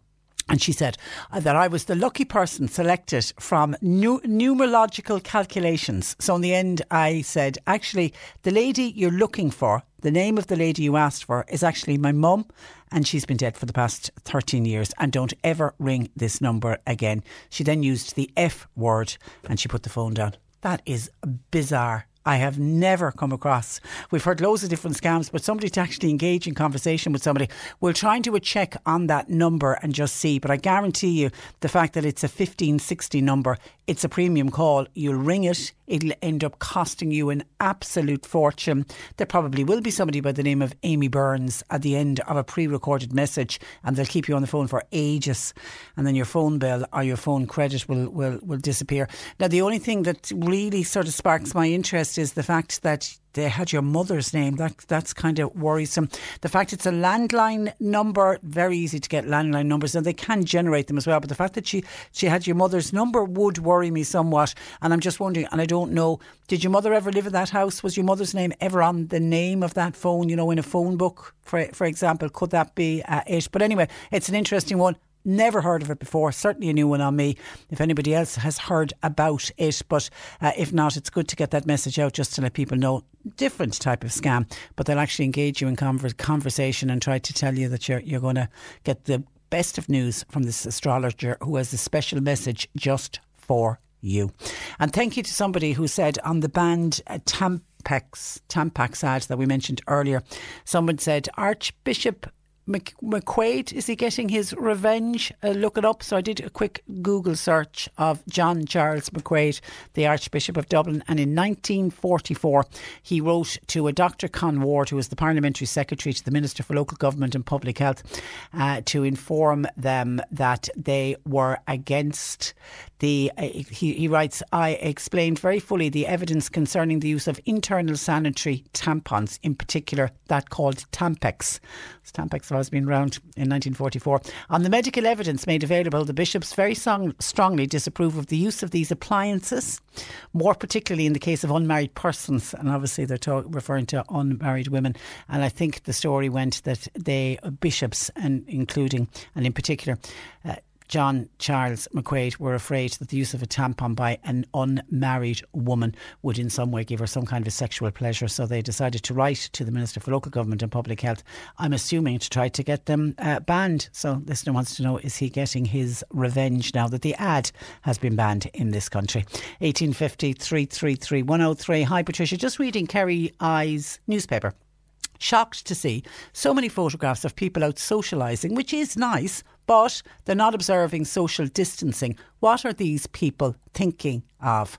And she said uh, that I was the lucky person selected from nu- numerological calculations. So in the end, I said, actually, the lady you're looking for, the name of the lady you asked for, is actually my mum, and she's been dead for the past 13 years. And don't ever ring this number again. She then used the F word and she put the phone down. That is bizarre. I have never come across. We've heard loads of different scams, but somebody to actually engage in conversation with somebody. We'll try and do a check on that number and just see. But I guarantee you, the fact that it's a 1560 number, it's a premium call. You'll ring it, it'll end up costing you an absolute fortune. There probably will be somebody by the name of Amy Burns at the end of a pre recorded message, and they'll keep you on the phone for ages. And then your phone bill or your phone credit will, will, will disappear. Now, the only thing that really sort of sparks my interest is the fact that they had your mother's name. That that's kind of worrisome. The fact it's a landline number, very easy to get landline numbers, and they can generate them as well. But the fact that she she had your mother's number would worry me somewhat. And I'm just wondering, and I don't know, did your mother ever live in that house? Was your mother's name ever on the name of that phone? You know, in a phone book, for for example, could that be uh, it? But anyway, it's an interesting one. Never heard of it before. Certainly a new one on me. If anybody else has heard about it, but uh, if not, it's good to get that message out just to let people know different type of scam. But they'll actually engage you in conver- conversation and try to tell you that you're you're going to get the best of news from this astrologer who has a special message just for you. And thank you to somebody who said on the band uh, Tampax, Tampax ad that we mentioned earlier, someone said Archbishop McQuaid, is he getting his revenge? Uh, look it up. So I did a quick Google search of John Charles McQuaid, the Archbishop of Dublin. And in 1944, he wrote to a Dr. Con Ward, who was the Parliamentary Secretary to the Minister for Local Government and Public Health, uh, to inform them that they were against the. Uh, he, he writes, I explained very fully the evidence concerning the use of internal sanitary tampons, in particular that called Tampax. Tampax has been around in 1944. On the medical evidence made available, the bishops very song, strongly disapprove of the use of these appliances, more particularly in the case of unmarried persons. And obviously, they're referring to unmarried women. And I think the story went that they, bishops, and including and in particular, uh, John Charles McQuaid were afraid that the use of a tampon by an unmarried woman would in some way give her some kind of a sexual pleasure. So they decided to write to the Minister for Local Government and Public Health, I'm assuming to try to get them uh, banned. So listener wants to know is he getting his revenge now that the ad has been banned in this country? 1850 333 103. Hi Patricia, just reading Kerry's Eye newspaper shocked to see so many photographs of people out socialising, which is nice, but they're not observing social distancing. What are these people thinking of?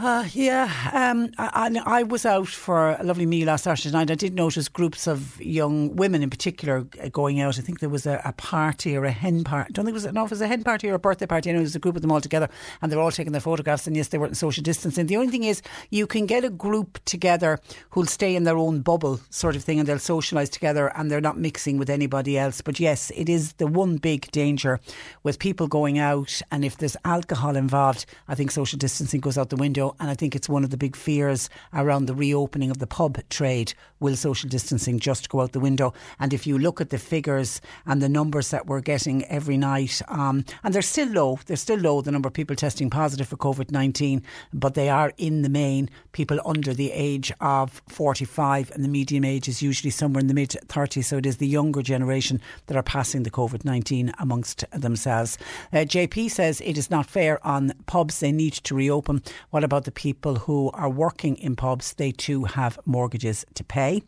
Uh, yeah, um, I, I, was out for a lovely meal last Saturday night. I did notice groups of young women in particular uh, going out. I think there was a, a party or a hen party. I don't think it was, no, it was a hen party or a birthday party. Anyway, it was a group of them all together and they're all taking their photographs. And yes, they weren't social distancing. The only thing is, you can get a group together who'll stay in their own bubble, sort of thing, and they'll socialise together and they're not mixing with anybody else. But yes, it is the one big danger with people going out. And if there's alcohol involved, I think social distancing goes out the window And I think it's one of the big fears around the reopening of the pub trade. Will social distancing just go out the window? And if you look at the figures and the numbers that we're getting every night, um, and they're still low, they're still low, the number of people testing positive for COVID 19, but they are in the main people under the age of 45, and the median age is usually somewhere in the mid 30s. So it is the younger generation that are passing the COVID 19 amongst themselves. Uh, JP says it is not fair on pubs, they need to reopen. What about the people who are working in pubs? They too have mortgages to pay.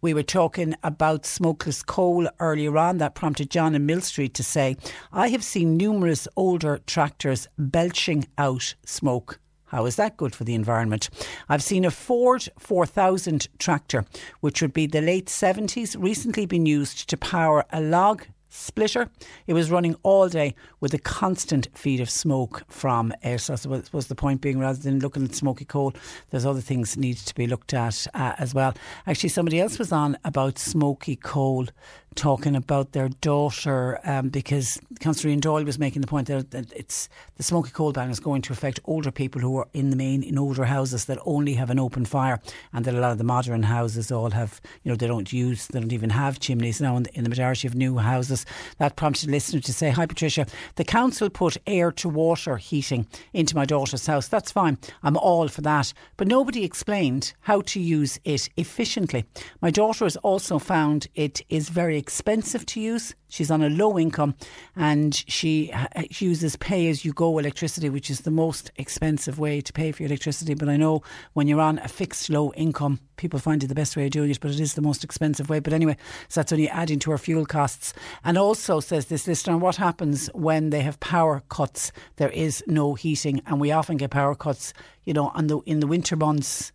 We were talking about smokeless coal earlier on. That prompted John in Millstreet to say, I have seen numerous older tractors belching out smoke. How is that good for the environment? I've seen a Ford 4000 tractor, which would be the late 70s, recently been used to power a log splitter. It was running all day with a constant feed of smoke from air. So I suppose the point being, rather than looking at smoky coal, there's other things that need to be looked at uh, as well. Actually, somebody else was on about smoky coal talking about their daughter um, because Councillor Ian Doyle was making the point that, that it's the smoky coal ban is going to affect older people who are in the main in older houses that only have an open fire and that a lot of the modern houses all have you know they don't use they don't even have chimneys now in the, in the majority of new houses. That prompted listeners to say hi Patricia. The council put air to water heating into my daughter's house. That's fine. I'm all for that. But nobody explained how to use it efficiently. My daughter has also found it is very expensive to use. She's on a low income and she uh, uses pay as you go electricity, which is the most expensive way to pay for your electricity. But I know when you're on a fixed low income, people find it the best way of doing it, but it is the most expensive way. But anyway, so that's only adding to our fuel costs. And also says this listener, what happens when they have power cuts? There is no heating, and we often get power cuts, you know, on the in the winter months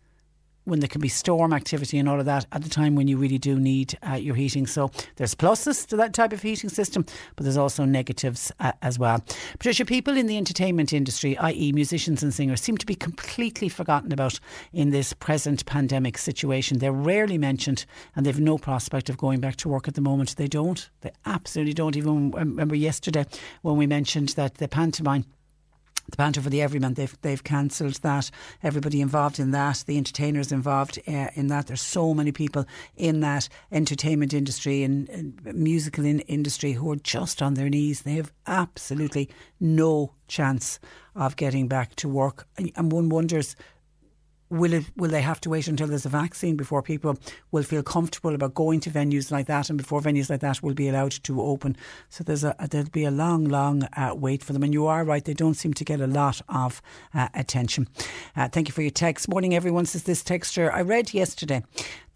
when there can be storm activity and all of that at the time when you really do need uh, your heating. So there's pluses to that type of heating system, but there's also negatives uh, as well. Patricia, people in the entertainment industry, i.e., musicians and singers, seem to be completely forgotten about in this present pandemic situation. They're rarely mentioned and they've no prospect of going back to work at the moment. They don't. They absolutely don't. Even remember yesterday when we mentioned that the pantomime the Banter for the Everyman, they've they've cancelled that. Everybody involved in that, the entertainers involved uh, in that. There's so many people in that entertainment industry and, and musical in, industry who are just on their knees. They have absolutely no chance of getting back to work, and one wonders will it will they have to wait until there's a vaccine before people will feel comfortable about going to venues like that? And before venues like that will be allowed to open. So there's a there'll be a long long uh, wait for them. And you are right they don't seem to get a lot of uh, attention. Uh, thank you for your text morning everyone. Says this texture I read yesterday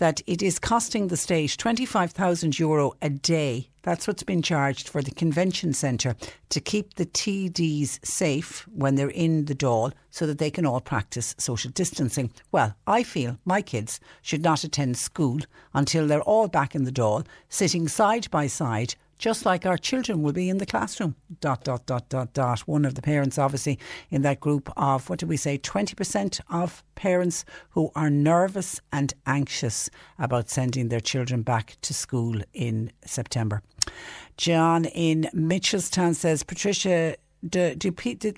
that it is costing the state 25,000 euro a day that's what's been charged for the convention centre to keep the TDs safe when they're in the Dáil so that they can all practice social distancing. Well, I feel my kids should not attend school until they're all back in the Dáil, sitting side by side just like our children will be in the classroom. Dot, dot, dot, dot, dot. One of the parents, obviously, in that group of, what did we say, 20% of parents who are nervous and anxious about sending their children back to school in September. John in Mitchelstown says, Patricia, do, do, do,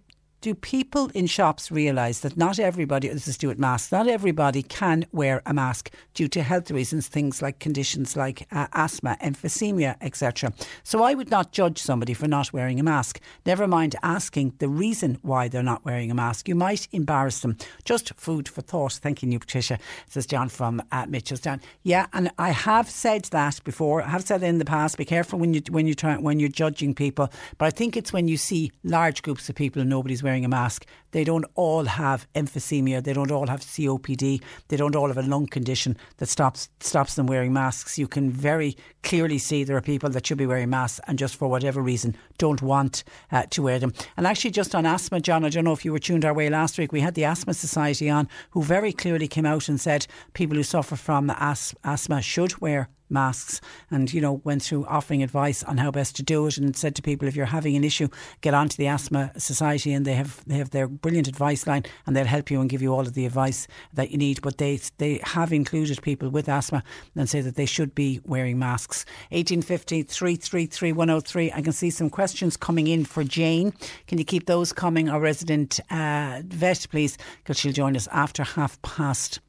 do people in shops realise that not everybody, this is to masks, not everybody can wear a mask due to health reasons, things like conditions like uh, asthma, emphysema, etc. So I would not judge somebody for not wearing a mask. Never mind asking the reason why they're not wearing a mask. You might embarrass them. Just food for thought. Thanking you, Patricia, says John from uh, Mitchelstown. Yeah, and I have said that before. I have said in the past. Be careful when you when you try when you're judging people. But I think it's when you see large groups of people and nobody's wearing wearing a mask. They don't all have emphysema. They don't all have COPD. They don't all have a lung condition that stops stops them wearing masks. You can very clearly see there are people that should be wearing masks and just for whatever reason don't want uh, to wear them. And actually, just on asthma, John, I don't know if you were tuned our way last week. We had the Asthma Society on, who very clearly came out and said people who suffer from asthma should wear masks and you know went through offering advice on how best to do it and said to people if you're having an issue get onto the asthma society and they have they have their brilliant advice line and they'll help you and give you all of the advice that you need. But they they have included people with asthma and say that they should be wearing masks. 1850 333 103. I can see some questions coming in for Jane. Can you keep those coming? Our resident uh, vet, please, because she'll join us after half past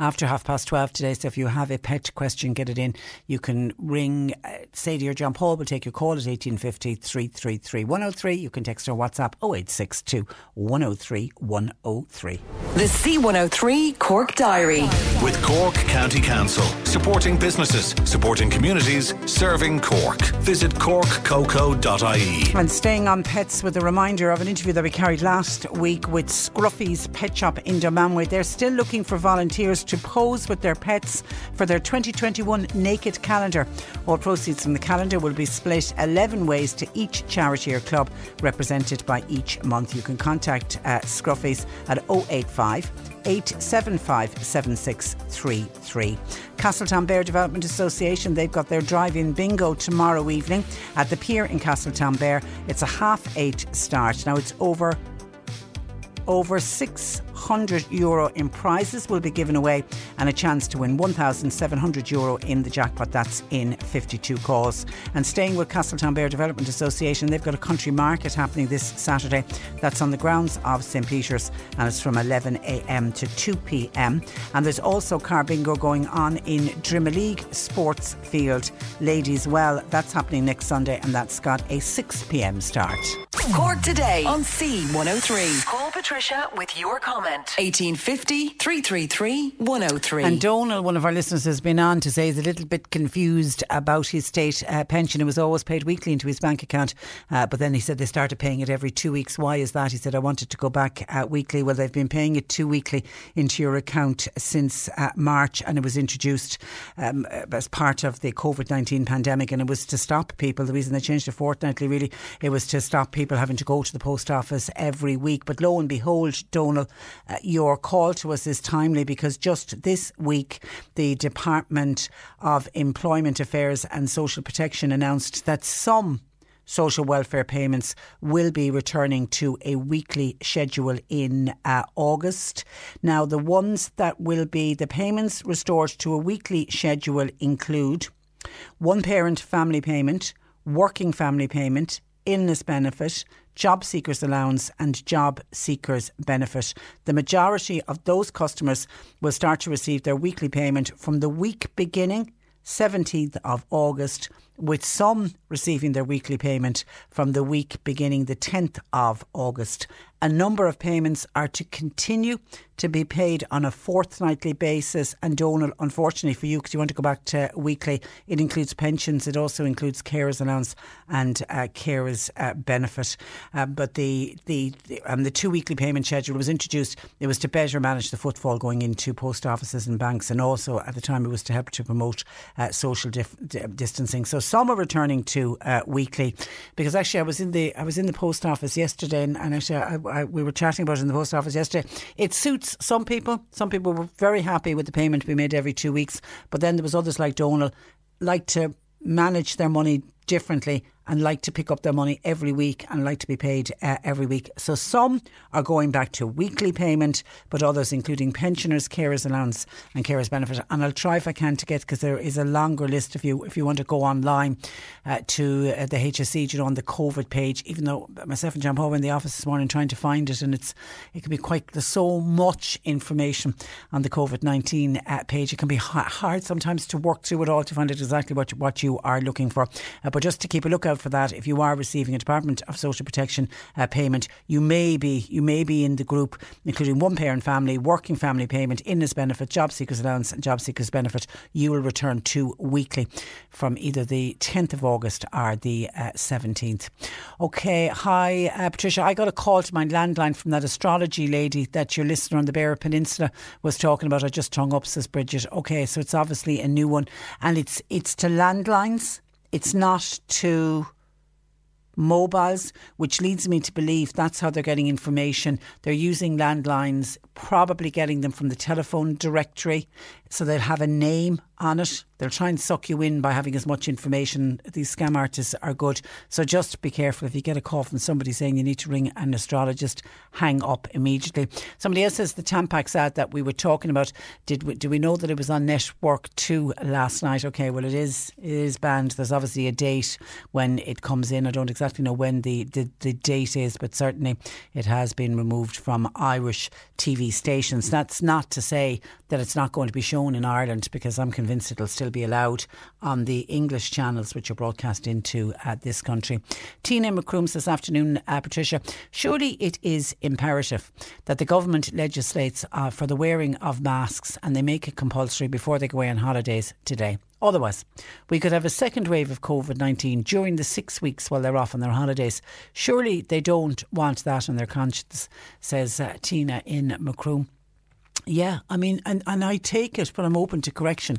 after half past 12 today. So if you have a pet question, get it in. You can ring uh, Sadie or John Paul. We'll take your call at 1850 333 103. You can text or WhatsApp 0862 103 103. The C103 Cork Diary. With Cork County Council, supporting businesses, supporting communities, serving Cork. Visit corkcoco.ie. And staying on pets with a reminder of an interview that we carried last week with Scruffy's Pet Shop in Dunmanway. They're still looking for volunteers to pose with their pets for their 2021 Naked Calendar. All proceeds from the calendar will be split 11 ways to each charity or club represented by each month. You can contact uh, Scruffy's at 085 875 7633. Castletownbere Development Association, they've got their drive in bingo tomorrow evening at the pier in Castletownbere. It's a half eight start. Now it's over over 600 euro in prizes will be given away and a chance to win 1,700 euro in the jackpot. That's in 52 calls. And staying with Castletownbere Development Association, they've got a country market happening this Saturday. That's on the grounds of St. Peter's and it's from 11am to 2pm. And there's also car bingo going on in Drimoleague Sports Field. Ladies, well, that's happening next Sunday and that's got a 6pm start. Cork today on C103. Call Patricia with your comment. 1850 333 103. And Donal, one of our listeners, has been on to say he's a little bit confused about his state uh, pension. It was always paid weekly into his bank account, uh, but then he said they started paying it every two weeks. Why is that? He said, I wanted to go back uh, weekly. Well, they've been paying it two weekly into your account since uh, March, and it was introduced um, as part of the COVID 19 pandemic, and it was to stop people. The reason they changed it fortnightly, really, it was to stop people having to go to the post office every week. But lo and behold, Donal, uh, your call to us is timely because just this week, the Department of Employment Affairs and Social Protection announced that some social welfare payments will be returning to a weekly schedule in uh, August. Now, the ones that will be the payments restored to a weekly schedule include one parent family payment, working family payment, illness benefit, job seekers allowance and job seekers benefit. The majority of those customers will start to receive their weekly payment from the week beginning 17th of August with some receiving their weekly payment from the week beginning the 10th of August. A number of payments are to continue to be paid on a fortnightly basis. And Donal, unfortunately for you, because you want to go back to weekly, it includes pensions, it also includes carers allowance and uh, carers uh, benefit. Uh, but the the the, um, the two weekly payment schedule was introduced. It was to better manage the footfall going into post offices and banks, and also at the time it was to help to promote uh, social dif- distancing. So some are returning to uh, weekly, because actually I was in the I was in the post office yesterday, and, and actually I, I, we were chatting about it in the post office yesterday. It suits some people. Some people were very happy with the payment to be made every two weeks, but then there was others like Donal like to manage their money differently and like to pick up their money every week and like to be paid uh, every week. So some are going back to weekly payment, but others, including pensioners, carers allowance, and carers benefit. And I'll try if I can to get because there is a longer list if you if you want to go online uh, to uh, the HSE, you know, on the COVID page. Even though myself and John Paul were in the office this morning trying to find it, and it's it can be quite there's so much information on the COVID nineteen uh, page. It can be hard sometimes to work through it all to find out exactly what what you are looking for. Uh, but just to keep a lookout for that. If you are receiving a Department of Social Protection uh, payment, you may be you may be in the group including one parent family, working family payment, illness benefit, job seekers allowance, and job seekers benefit. You will return to weekly from either the 10th of August or the uh, 17th. Okay, hi uh, Patricia. I got a call to my landline from that astrology lady that your listener on the Beara Peninsula was talking about. I just hung up, says Bridget. Okay, so it's obviously a new one, and it's it's to landlines. It's not to mobiles, which leads me to believe that's how they're getting information. They're using landlines, probably getting them from the telephone directory. So they'll have a name on it. They'll try and suck you in by having as much information. These scam artists are good. So just be careful if you get a call from somebody saying you need to ring an astrologist, hang up immediately. Somebody else says the Tampax ad that we were talking about, did we, do we know that it was on Network 2 last night? Okay, well, it is, it is banned. There's obviously a date when it comes in. I don't exactly know when the, the, the date is, but certainly it has been removed from Irish TV stations. That's not to say that it's not going to be shown in Ireland because I'm convinced it'll still be allowed on the English channels which are broadcast into uh, this country. Tina Macroom's this afternoon, uh, Patricia. Surely it is imperative that the government legislates uh, for the wearing of masks and they make it compulsory before they go away on holidays today. Otherwise, we could have a second wave of COVID 19 during the six weeks while they're off on their holidays. Surely they don't want that on their conscience, says uh, Tina in Macroom. Yeah, I mean, and, and I take it, but I'm open to correction.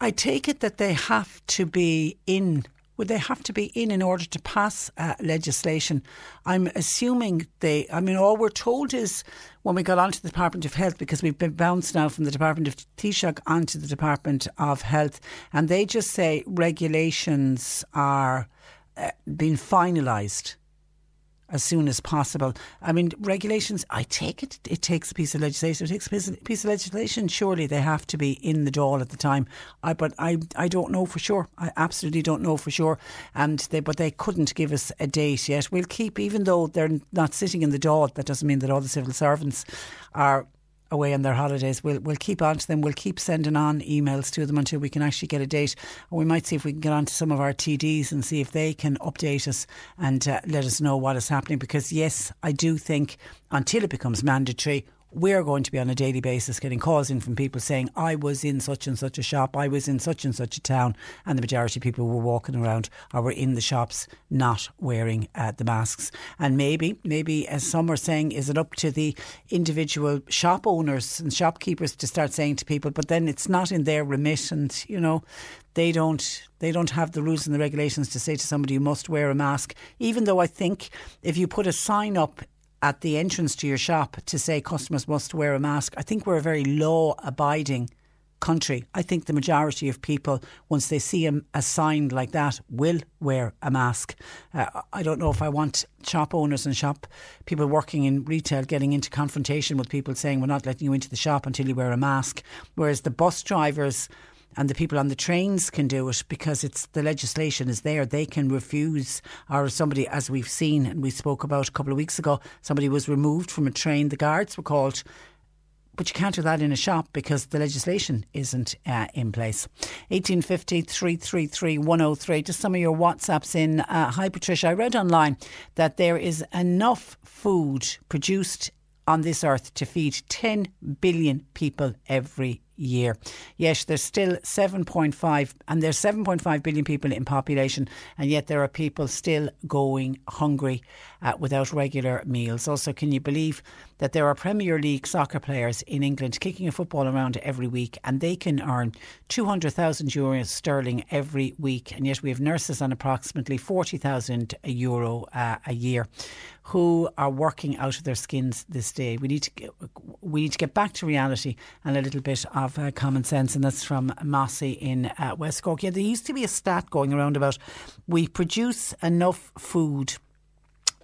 I take it that they have to be in would they have to be in in order to pass uh, legislation? I'm assuming they, I mean, all we're told is when we got onto the Department of Health, because we've been bounced now from the Department of Taoiseach onto the Department of Health, and they just say regulations are uh, being finalised as soon as possible. I mean, regulations, I take it, it takes a piece of legislation. It takes a piece of, piece of legislation. Surely they have to be in the Dáil at the time. I, but I, I don't know for sure. I absolutely don't know for sure. And they, but they couldn't give us a date yet. We'll keep, even though they're not sitting in the Dáil, that doesn't mean that all the civil servants are away on their holidays. We'll we'll keep on to them. We'll keep sending on emails to them until we can actually get a date. And we might see if we can get on to some of our TDs and see if they can update us and uh, let us know what is happening. Because yes, I do think until it becomes mandatory, we're going to be on a daily basis getting calls in from people saying, I was in such and such a shop, I was in such and such a town, and the majority of people were walking around or were in the shops not wearing uh, the masks. And maybe, maybe as some are saying, is it up to the individual shop owners and shopkeepers to start saying to people, but then it's not in their remit and, you know, they don't they don't have the rules and the regulations to say to somebody you must wear a mask. Even though i think if you put a sign up at the entrance to your shop to say customers must wear a mask. I think we're a very law abiding country. I think the majority of people, once they see a, a sign like that, will wear a mask. Uh, I don't know if I want shop owners and shop people working in retail getting into confrontation with people saying we're not letting you into the shop until you wear a mask. Whereas the bus drivers and the people on the trains can do it because it's the legislation is there. They can refuse, or somebody, as we've seen and we spoke about a couple of weeks ago, somebody was removed from a train. The guards were called. But you can't do that in a shop because the legislation isn't uh, in place. 1850 333 103. Just some of your WhatsApps in. Uh, Hi, Patricia. I read online that there is enough food produced on this earth to feed 10 billion people every year. Yes, there's still 7.5, and there's 7.5 billion people in population, and yet there are people still going hungry uh, without regular meals. Also, can you believe that there are Premier League soccer players in England kicking a football around every week, and they can earn 200,000 euros sterling every week, and yet we have nurses on approximately 40,000 euro uh, a year who are working out of their skins this day. We need to get, we need to get back to reality and a little bit of uh, common sense, and that's from Mossy in uh, West Cork. Yeah, there used to be a stat going around about we produce enough food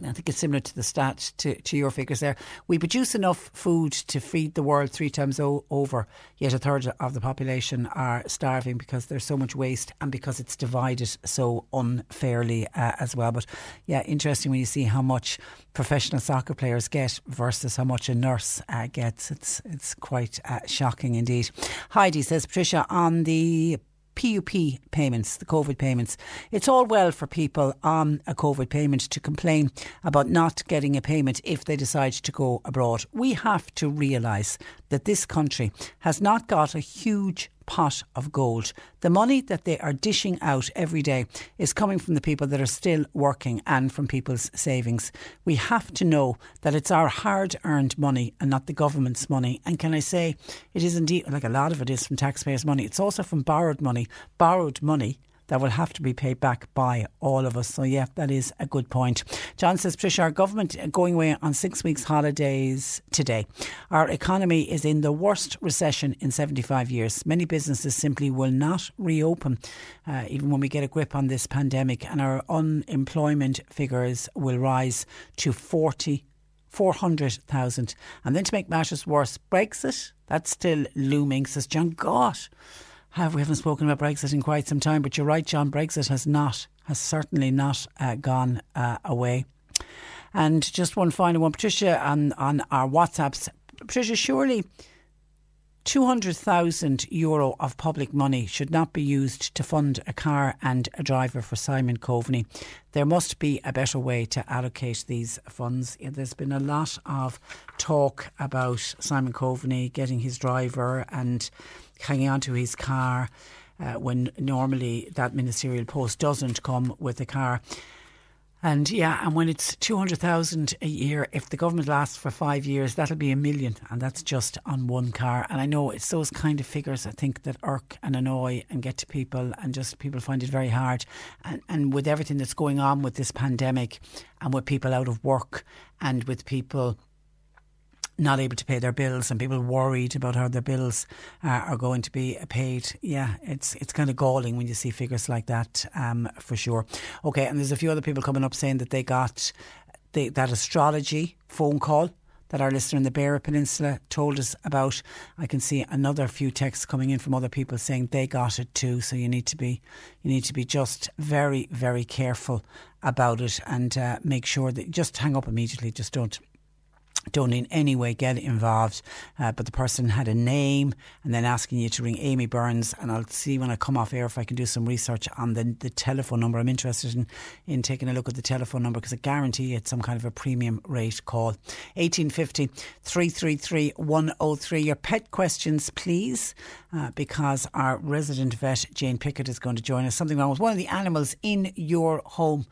I think it's similar to the stat to, to your figures there. We produce enough food to feed the world three times o- over, yet a third of the population are starving because there's so much waste and because it's divided so unfairly uh, as well. But yeah, interesting when you see how much professional soccer players get versus how much a nurse uh, gets. It's it's quite uh, shocking indeed. Heidi says, Patricia, on the PUP payments, the COVID payments. It's all well for people on a COVID payment to complain about not getting a payment if they decide to go abroad. We have to realise that this country has not got a huge pot of gold. The money that they are dishing out every day is coming from the people that are still working and from people's savings. We have to know that it's our hard earned money and not the government's money. And can I say, it is indeed, like a lot of it is from taxpayers' money, it's also from borrowed money. Borrowed money that will have to be paid back by all of us. So, yeah, that is a good point. John says, Patricia, our government going away on six weeks' holidays today. Our economy is in the worst recession in 75 years. Many businesses simply will not reopen, uh, even when we get a grip on this pandemic, and our unemployment figures will rise to 40 400,000. And then to make matters worse, Brexit, that's still looming, says John. Gosh, have we haven't spoken about Brexit in quite some time, but you're right, John. Brexit has not, has certainly not uh, gone uh, away. And just one final one, Patricia, on, on our WhatsApps. Patricia, surely 200,000 euro of public money should not be used to fund a car and a driver for Simon Coveney. There must be a better way to allocate these funds. There's been a lot of talk about Simon Coveney getting his driver and hanging on to his car uh, when normally that ministerial post doesn't come with a car. And yeah, and when it's 200,000 a year, if the government lasts for five years, that'll be a million. And that's just on one car. And I know it's those kind of figures I think that irk and annoy and get to people and just people find it very hard. And, and with everything that's going on with this pandemic and with people out of work and with people not able to pay their bills and people worried about how their bills uh, are going to be paid. Yeah, it's it's kind of galling when you see figures like that, um, for sure. Okay, and there's a few other people coming up saying that they got the, that astrology phone call that our listener in the Beara Peninsula told us about. I can see another few texts coming in from other people saying they got it too. So you need to be you need to be just very very careful about it and uh, make sure that just hang up immediately. Just don't don't in any way get involved. Uh, but the person had a name and then asking you to ring Amy Burns. And I'll see when I come off air if I can do some research on the, the telephone number. I'm interested in, in taking a look at the telephone number because I guarantee it's some kind of a premium rate call. 1850 333 103. Your pet questions, please, uh, because our resident vet, Jane Pickett, is going to join us. Something wrong with one of the animals in your home.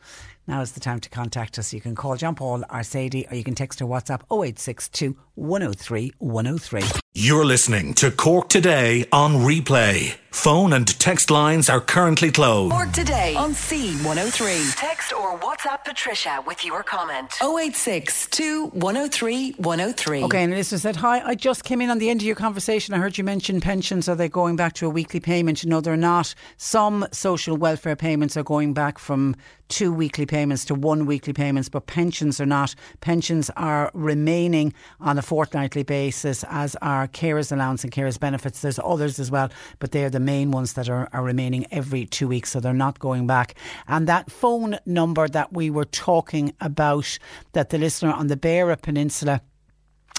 Now is the time to contact us. You can call John Paul or Sadie or you can text or WhatsApp 0862 103 103. You're listening to Cork Today on replay. Phone and text lines are currently closed. Cork Today on C103. Text or WhatsApp Patricia with your comment 0862 103 103. Okay, and a listener said, Hi, I just came in on the end of your conversation. I heard you mention pensions. Are they going back to a weekly payment? No, they're not. Some social welfare payments are going back from two weekly payments to one weekly payments, but pensions are not. Pensions are remaining on a fortnightly basis, as are carers allowance and carers benefits. There's others as well, but they're the main ones that are, are remaining every two weeks, so they're not going back. And that phone number that we were talking about, that the listener on the Beara Peninsula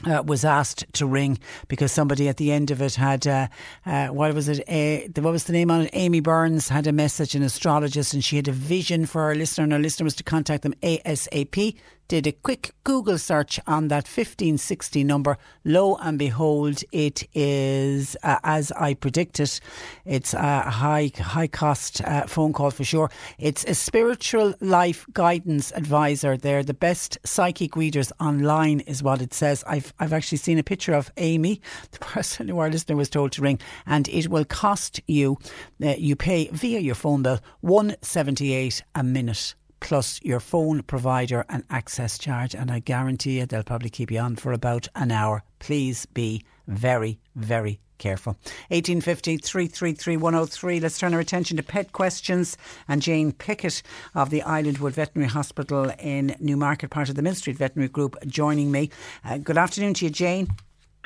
uh, was asked to ring because somebody at the end of it had uh, uh, what was it? What was the name on it? Amy Burns had a message, an astrologist, and she had a vision for her listener, and her listener was to contact them ASAP did a quick Google search on that 1560 number. Lo and behold, it is, uh, as I predicted, it's a high, high cost uh, phone call for sure. It's a spiritual life guidance advisor. They're the best psychic readers online, is what it says. I've, I've actually seen a picture of Amy, the person who our listener was told to ring, and it will cost you, uh, you pay via your phone bill, 178 a minute plus your phone provider and access charge. And I guarantee you they'll probably keep you on for about an hour. Please be very, very careful. 1850 333 103. Let's turn our attention to pet questions. And Jane Pickett of the Islandwood Veterinary Hospital in Newmarket, part of the Millstreet Veterinary Group, joining me. Uh, good afternoon to you, Jane.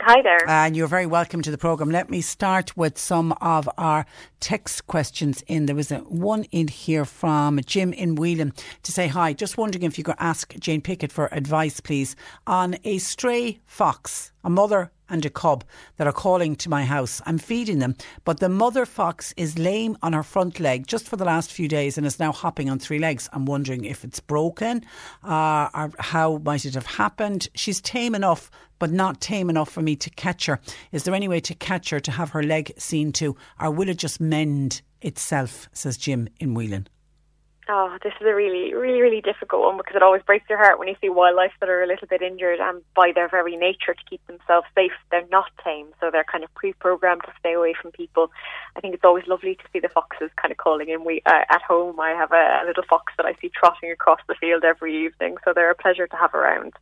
Hi there. And you're very welcome to the programme. Let me start with some of our text questions in. There was a, one in here from Jim in Whelan to say hi. Just wondering if you could ask Jane Pickett for advice, please, on a stray fox, a mother and a cub that are calling to my house. I'm feeding them, but the mother fox is lame on her front leg just for the last few days and is now hopping on three legs. I'm wondering if it's broken uh, or how might it have happened. She's tame enough, but not tame enough for me to catch her. Is there any way to catch her to have her leg seen to, or will it just mend itself? Says Jim in Whelan. Oh, this is a really, really, really difficult one because it always breaks your heart when you see wildlife that are a little bit injured and by their very nature to keep themselves safe, they're not tame, so they're kind of pre-programmed to stay away from people. I think it's always lovely to see the foxes kind of calling in. We uh, at home, I have a, a little fox that I see trotting across the field every evening, so they're a pleasure to have around.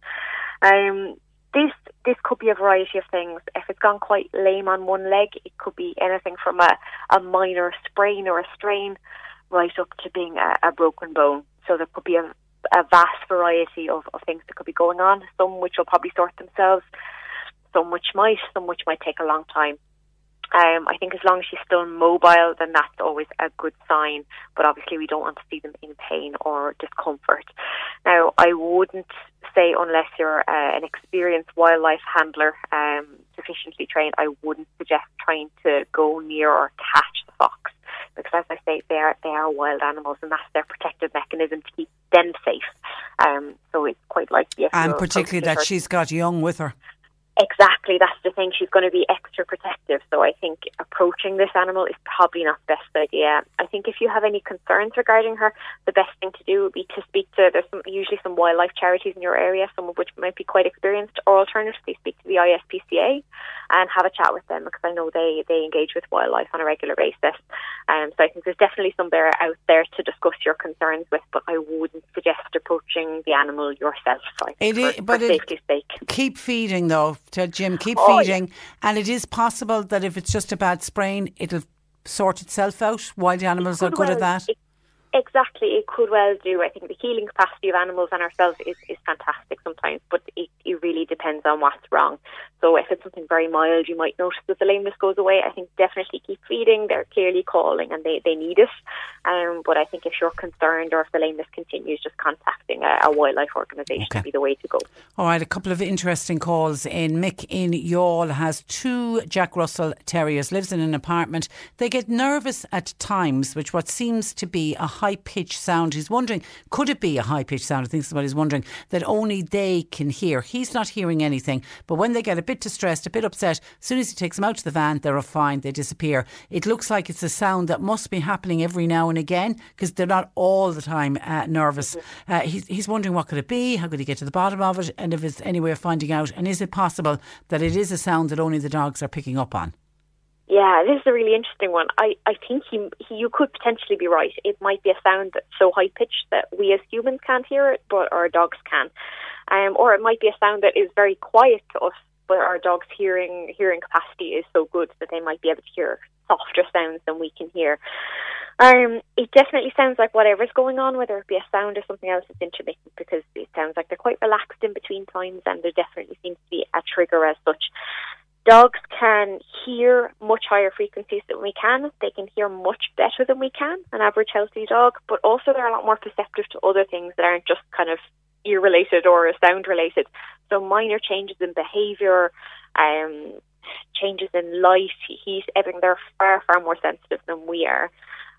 Um, this this could be a variety of things. If it's gone quite lame on one leg, it could be anything from a, a minor sprain or a strain right up to being a, a broken bone. So there could be a, a vast variety of, of things that could be going on, some which will probably sort themselves, some which might, some which might take a long time. Um, I think as long as she's still mobile, then that's always a good sign. But obviously, we don't want to see them in pain or discomfort. Now, I wouldn't say unless you're uh, an experienced wildlife handler, um, sufficiently trained, I wouldn't suggest trying to go near or catch the fox because, as I say, they are they are wild animals, and that's their protective mechanism to keep them safe. Um, so it's quite likely. And particularly that she's got young with her. Exactly, that's the thing. She's going to be extra protective. So I think approaching this animal is probably not the best idea. I think if you have any concerns regarding her, the best thing to do would be to speak to. There's some, usually some wildlife charities in your area, some of which might be quite experienced, or alternatively speak to the ISPCA and have a chat with them because I know they they engage with wildlife on a regular basis. Um, so I think there's definitely some there out there to discuss your concerns with, but I wouldn't suggest approaching the animal yourself. It is, for, but for it, safety's sake. keep feeding though. Tell Jim, keep Oh, feeding, and it is possible that if it's just a bad sprain, it'll sort itself out. Wild animals are good at that. it- exactly, it could well do. I think the healing capacity of animals and ourselves is, is fantastic sometimes, but it, it really depends on what's wrong. So if it's something very mild, you might notice that the lameness goes away. I think definitely keep feeding. They're clearly calling and they, they need it. Um, but I think if you're concerned or if the lameness continues, just contacting a, a wildlife organisation would be the way to go. All right, a couple of interesting calls in. Mick in Youghal has two Jack Russell Terriers, lives in an apartment. They get nervous at times, which what seems to be a high pitched sound. He's wondering, could it be a high pitched sound? I think somebody's wondering that only they can hear. He's not hearing anything, but when they get a bit distressed, a bit upset, as soon as he takes them out to the van, they're fine, they disappear. It looks like it's a sound that must be happening every now and again because they're not all the time uh, nervous. Uh, he's, he's wondering what could it be, how could he get to the bottom of it, and if it's any way of finding out, and is it possible that it is a sound that only the dogs are picking up on? Yeah, this is a really interesting one. I, I think he, he, you could potentially be right. It might be a sound that's so high pitched that we as humans can't hear it, but our dogs can. Um, or it might be a sound that is very quiet to us, but our dogs' hearing hearing capacity is so good that they might be able to hear softer sounds than we can hear. Um, it definitely sounds like whatever's going on, whether it be a sound or something else, is intermittent because it sounds like they're quite relaxed in between times, and there definitely seems to be a trigger as such. Dogs can hear much higher frequencies than we can. They can hear much better than we can, an average healthy dog, but also they're a lot more perceptive to other things that aren't just kind of ear related or sound related. So minor changes in behaviour, um, changes in light, heat, everything, they're far, far more sensitive than we are.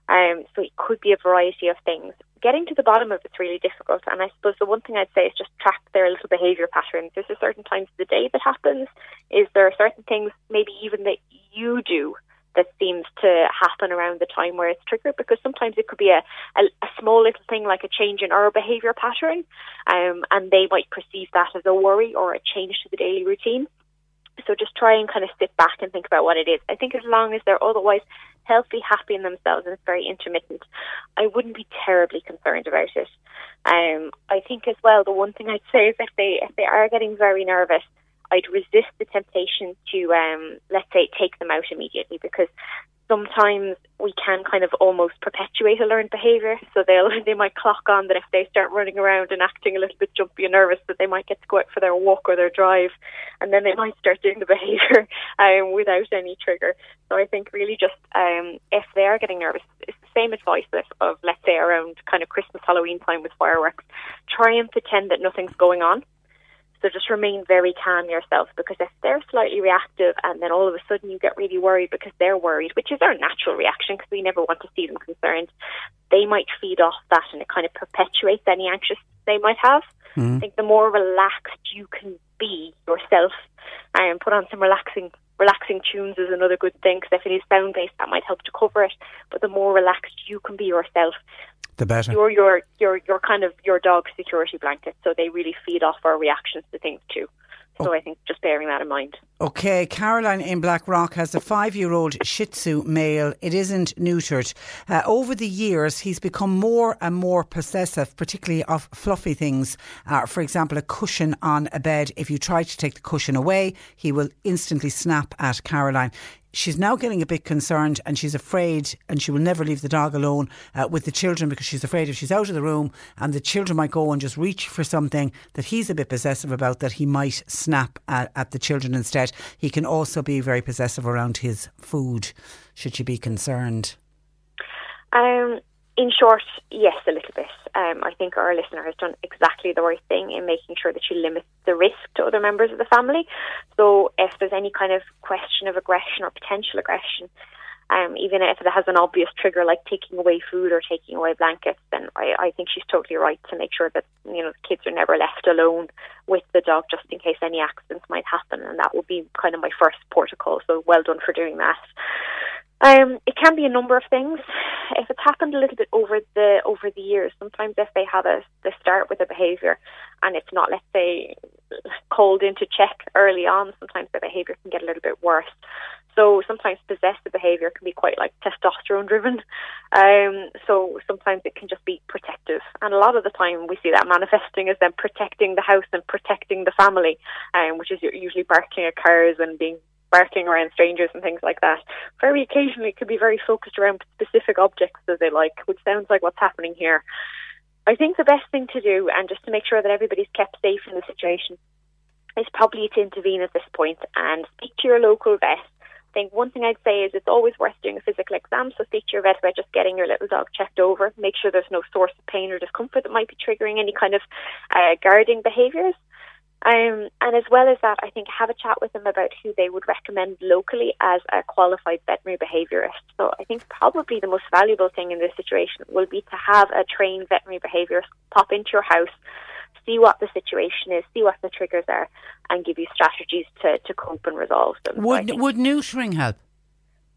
Um, so it could be a variety of things. Getting to the bottom of it's really difficult, and I suppose the one thing I'd say is just track their little behaviour patterns. There's a certain times of the day that happens. Is there certain things, maybe even that you do, that seems to happen around the time where it's triggered? Because sometimes it could be a, a, a small little thing like a change in our behaviour pattern, um, and they might perceive that as a worry or a change to the daily routine. So just try and kind of sit back and think about what it is. I think as long as they're otherwise healthy, happy in themselves, and it's very intermittent, I wouldn't be terribly concerned about it. Um, I think as well, the one thing I'd say is if they if they are getting very nervous, I'd resist the temptation to um, let's say take them out immediately because sometimes we can kind of almost perpetuate a learned behaviour. So they'll they might clock on that if they start running around and acting a little bit jumpy and nervous, that they might get to go out for their walk or their drive, and then they might start doing the behaviour um, without any trigger. So I think really just um, if they are getting nervous, it's the same advice of, of let's say around kind of Christmas Halloween time with fireworks. Try and pretend that nothing's going on. So just remain very calm yourself because if they're slightly reactive and then all of a sudden you get really worried because they're worried, which is our natural reaction because we never want to see them concerned, they might feed off that and it kind of perpetuates any anxious they might have. Mm-hmm. I think the more relaxed you can be yourself and put on some relaxing relaxing tunes is another good thing because if it is sound based that might help to cover it but the more relaxed you can be yourself the better. You're your your your kind of your dog's security blanket, so they really feed off our reactions to things too. So I think just bearing that in mind. Okay, Caroline in Blackrock has a five year old Shih Tzu male. It isn't neutered. Uh, over the years, he's become more and more possessive, particularly of fluffy things. Uh, for example, a cushion on a bed. If you try to take the cushion away, he will instantly snap at Caroline she's now getting a bit concerned and she's afraid and she will never leave the dog alone uh, with the children because she's afraid if she's out of the room and the children might go and just reach for something that he's a bit possessive about that he might snap at, at the children instead. He can also be very possessive around his food, should she be concerned. Um, in short, yes, a little bit. Um, I think our listener has done exactly the right thing in making sure that she limits the risk to other members of the family. So if there's any kind of question of aggression or potential aggression, um, even if it has an obvious trigger like taking away food or taking away blankets, then I, I think she's totally right to make sure that you know the kids are never left alone with the dog just in case any accidents might happen, and that would be kind of my first protocol. So well done for doing that. Um, it can be a number of things. If it's happened a little bit over the over the years, sometimes if they have a they start with a behaviour and it's not, let's say, called into check early on, sometimes the behaviour can get a little bit worse. So sometimes possessive behaviour can be quite like testosterone driven. Um, so sometimes it can just be protective, and a lot of the time we see that manifesting as them protecting the house and protecting the family, um, which is usually barking at cars and being barking around strangers and things like that. Very occasionally, it could be very focused around specific objects that they like, which sounds like what's happening here. I think the best thing to do, and just to make sure that everybody's kept safe in the situation, is probably to intervene at this point and speak to your local vet. I think one thing I'd say is it's always worth doing a physical exam, so speak to your vet about just getting your little dog checked over. Make sure there's no source of pain or discomfort that might be triggering any kind of uh, guarding behaviours. Um, and as well as that, I think have a chat with them about who they would recommend locally as a qualified veterinary behaviourist. So I think probably the most valuable thing in this situation will be to have a trained veterinary behaviourist pop into your house, see what the situation is, see what the triggers are, and give you strategies to, to cope and resolve them. Would, so would neutering help?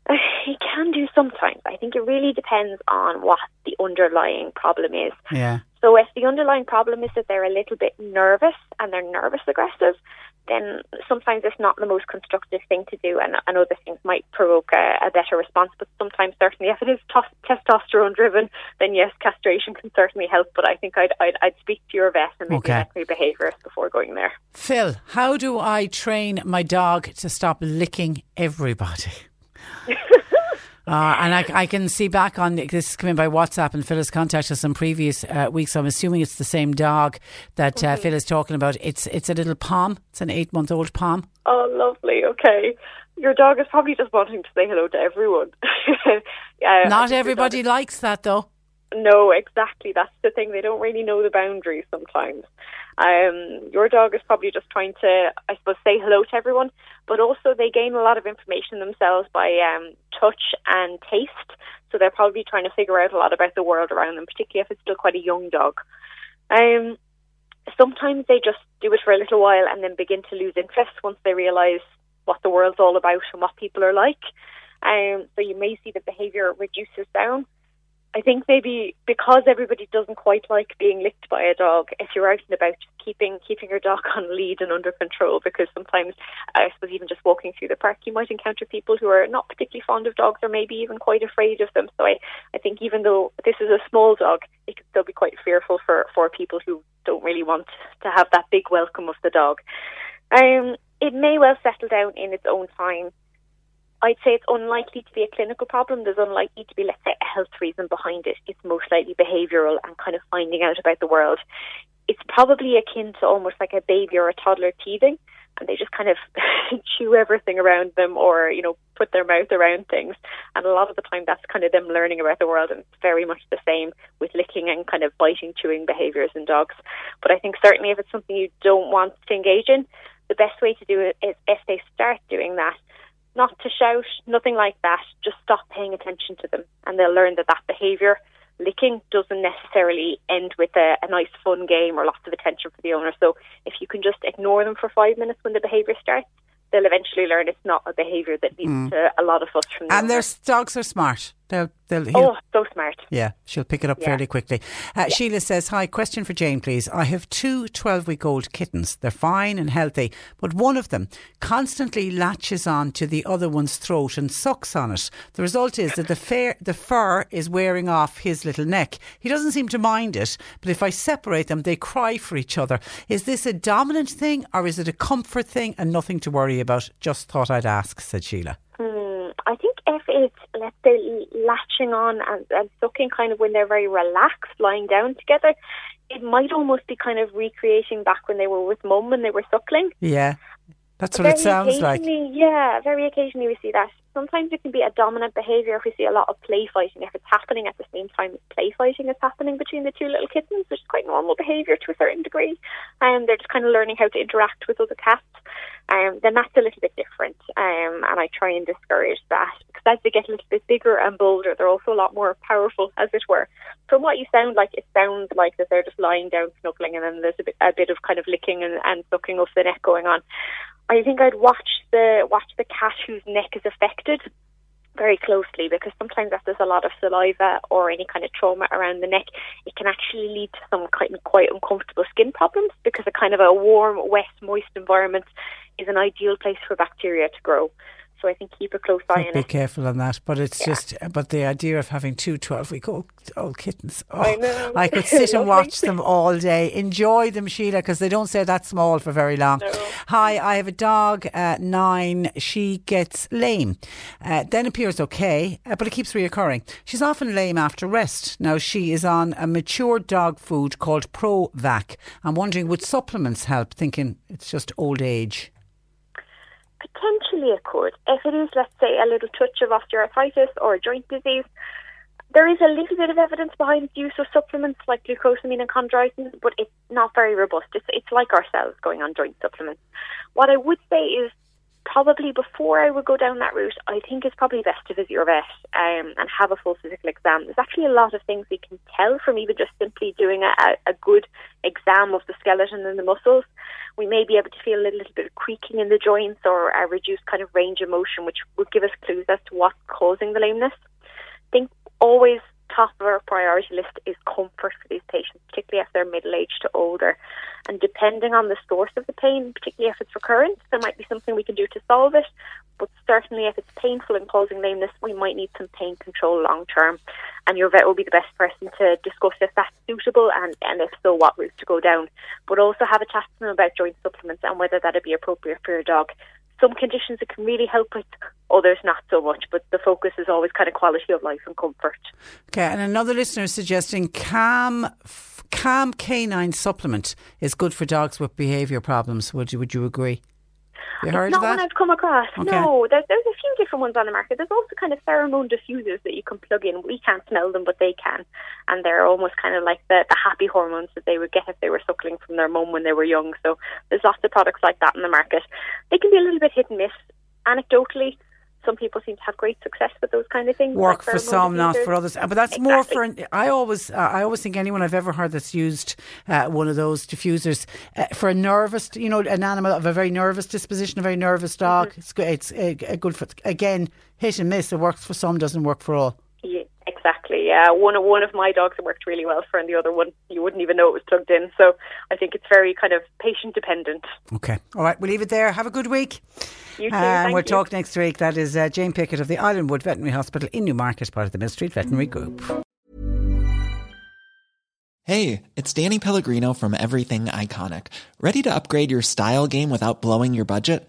It can do sometimes. I think it really depends on what the underlying problem is. Yeah. So if the underlying problem is that they're a little bit nervous and they're nervous aggressive, then sometimes it's not the most constructive thing to do, and, and other things might provoke a, a better response. But sometimes, certainly, if it is testosterone driven, then yes, castration can certainly help. But I think I'd, I'd, I'd speak to your vet and maybe Okay. veterinary behaviourist before going there. Phil, how do I train my dog to stop licking everybody? Uh, and I, I can see back on this is coming by WhatsApp, and Phil has contacted us in previous uh, weeks. So I'm assuming it's the same dog that uh, Phil is talking about. It's it's a little pom. It's an eight month old pom. Oh, lovely. Okay. Your dog is probably just wanting to say hello to everyone. Yeah, Not everybody likes that though. No, exactly. That's the thing. They don't really know the boundaries sometimes. Um, your dog is probably just trying to, I suppose, say hello to everyone, but also they gain a lot of information themselves by um, touch and taste. So they're probably trying to figure out a lot about the world around them, particularly if it's still quite a young dog. Um, sometimes they just do it for a little while and then begin to lose interest once they realise what the world's all about and what people are like. Um, so you may see the behaviour reduces down. I think maybe because everybody doesn't quite like being licked by a dog, if you're out and about, just keeping keeping your dog on lead and under control. Because sometimes, I suppose, even just walking through the park, you might encounter people who are not particularly fond of dogs, or maybe even quite afraid of them. So I, I think even though this is a small dog, it can still be quite fearful for for people who don't really want to have that big welcome of the dog. Um, it may well settle down in its own time. I'd say it's unlikely to be a clinical problem. There's unlikely to be, let's say, a health reason behind it. It's most likely behavioural and kind of finding out about the world. It's probably akin to almost like a baby or a toddler teething, and they just kind of chew everything around them or, you know, put their mouth around things. And a lot of the time that's kind of them learning about the world, and it's very much the same with licking and kind of biting, chewing behaviours in dogs. But I think certainly if it's something you don't want to engage in, the best way to do it is if they start doing that, not to shout, nothing like that. Just stop paying attention to them, and they'll learn that that behaviour, licking, doesn't necessarily end with a, a nice fun game or lots of attention for the owner. So if you can just ignore them for five minutes when the behaviour starts, they'll eventually learn it's not a behaviour that leads Mm. to a lot of fuss from the And owner. their dogs are smart. They'll, they'll, oh, so smart. Yeah, she'll pick it up Yeah. fairly quickly. Uh, Sheila says, Hi, question for Jane, please. I have two 12 week old kittens. They're fine and healthy, but one of them constantly latches on to the other one's throat and sucks on it. The result is that the, fair, the fur is wearing off his little neck. He doesn't seem to mind it, but if I separate them, they cry for each other. Is this a dominant thing or is it a comfort thing and nothing to worry about? Just thought I'd ask, said Sheila. I think if it's, let's say, latching on and, and sucking kind of when they're very relaxed, lying down together, it might almost be kind of recreating back when they were with mum when they were suckling. Yeah, that's what it sounds like. Yeah, very occasionally we see that. Sometimes it can be a dominant behaviour if we see a lot of play fighting, if it's happening at the same time as play fighting is happening between the two little kittens, which is quite normal behaviour to a certain degree. And they're just kind of learning how to interact with other cats. Um, then that's a little bit different. Um, and I try and discourage that because as they get a little bit bigger and bolder, they're also a lot more powerful, as it were. From what you sound like, it sounds like that they're just lying down snuggling and then there's a bit, a bit of kind of licking and, and sucking of the neck going on. I think I'd watch the watch the cat whose neck is affected very closely because sometimes if there's a lot of saliva or any kind of trauma around the neck, it can actually lead to some of quite uncomfortable skin problems because a kind of a warm, wet, moist environment is an ideal place for bacteria to grow. So I think keep a close eye on Be it. careful on that, but it's just, but the idea of having two 12 week old, old kittens, oh, I know. I could sit and watch them all day. Enjoy them, Sheila, because they don't stay that small for very long. Hi, I have a dog, uh, nine. She gets lame, uh, then appears okay, uh, but it keeps reoccurring. She's often lame after rest. Now, she is on a mature dog food called Provac. I'm wondering, would supplements help? Thinking it's just old age. Potentially it could. If it is, let's say, a little touch of osteoarthritis or joint disease, there is a little bit of evidence behind use of supplements like glucosamine and chondroitin, but it's not very robust. It's, it's like ourselves going on joint supplements. What I would say is probably before I would go down that route, I think it's probably best to visit your vet um, and have a full physical exam. There's actually a lot of things we can tell from even just simply doing a, a good exam of the skeleton and the muscles. We may be able to feel a little bit of creaking in the joints or a reduced kind of range of motion, which would give us clues as to what's causing the lameness. I think always top of our priority list is comfort for these patients, particularly if they're middle aged to older. And depending on the source of the pain, particularly if it's recurrent, there might be something we can do to solve it. But certainly, if it's painful and causing lameness, we might need some pain control long term. And your vet will be the best person to discuss if that's suitable and, and if so, what route to go down. But also have a chat to them about joint supplements and whether that'd be appropriate for your dog. Some conditions it can really help with, others not so much. But the focus is always kind of quality of life and comfort. Okay, and another listener is suggesting Calm Calm Canine supplement is good for dogs with behaviour problems. Would you Would you agree? You heard it's of not one? I've come across. Okay. No, there's, there's a few different ones on the market. There's also kind of pheromone diffusers that you can plug in. We can't smell them, but they can, and they're almost kind of like the, the happy hormones that they would get if they were suckling from their mum when they were young. So there's lots of products like that in the market. They can be a little bit hit and miss. Anecdotally, some people seem to have great success with those kind of things. Work for some, not for others. Uh, But that's more for. I always, uh, I always think anyone I've ever heard that's used uh, one of those diffusers uh, for a nervous, you know, an animal of a very nervous disposition, a very nervous dog. Mm-hmm. It's good. It's uh, good for again hit and miss. It works for some, doesn't work for all. Yeah, exactly. Yeah, one of one of my dogs worked really well for, and the other one you wouldn't even know it was plugged in. So I think it's very kind of patient dependent. Okay. All right. We'll leave it there. Have a good week. You too. and thank we'll you. talk next week. That is uh, Jane Pickett of the Islandwood Veterinary Hospital in Newmarket, part of the Millstreet Veterinary Group. Hey, it's Danny Pellegrino from Everything Iconic. Ready to upgrade your style game without blowing your budget?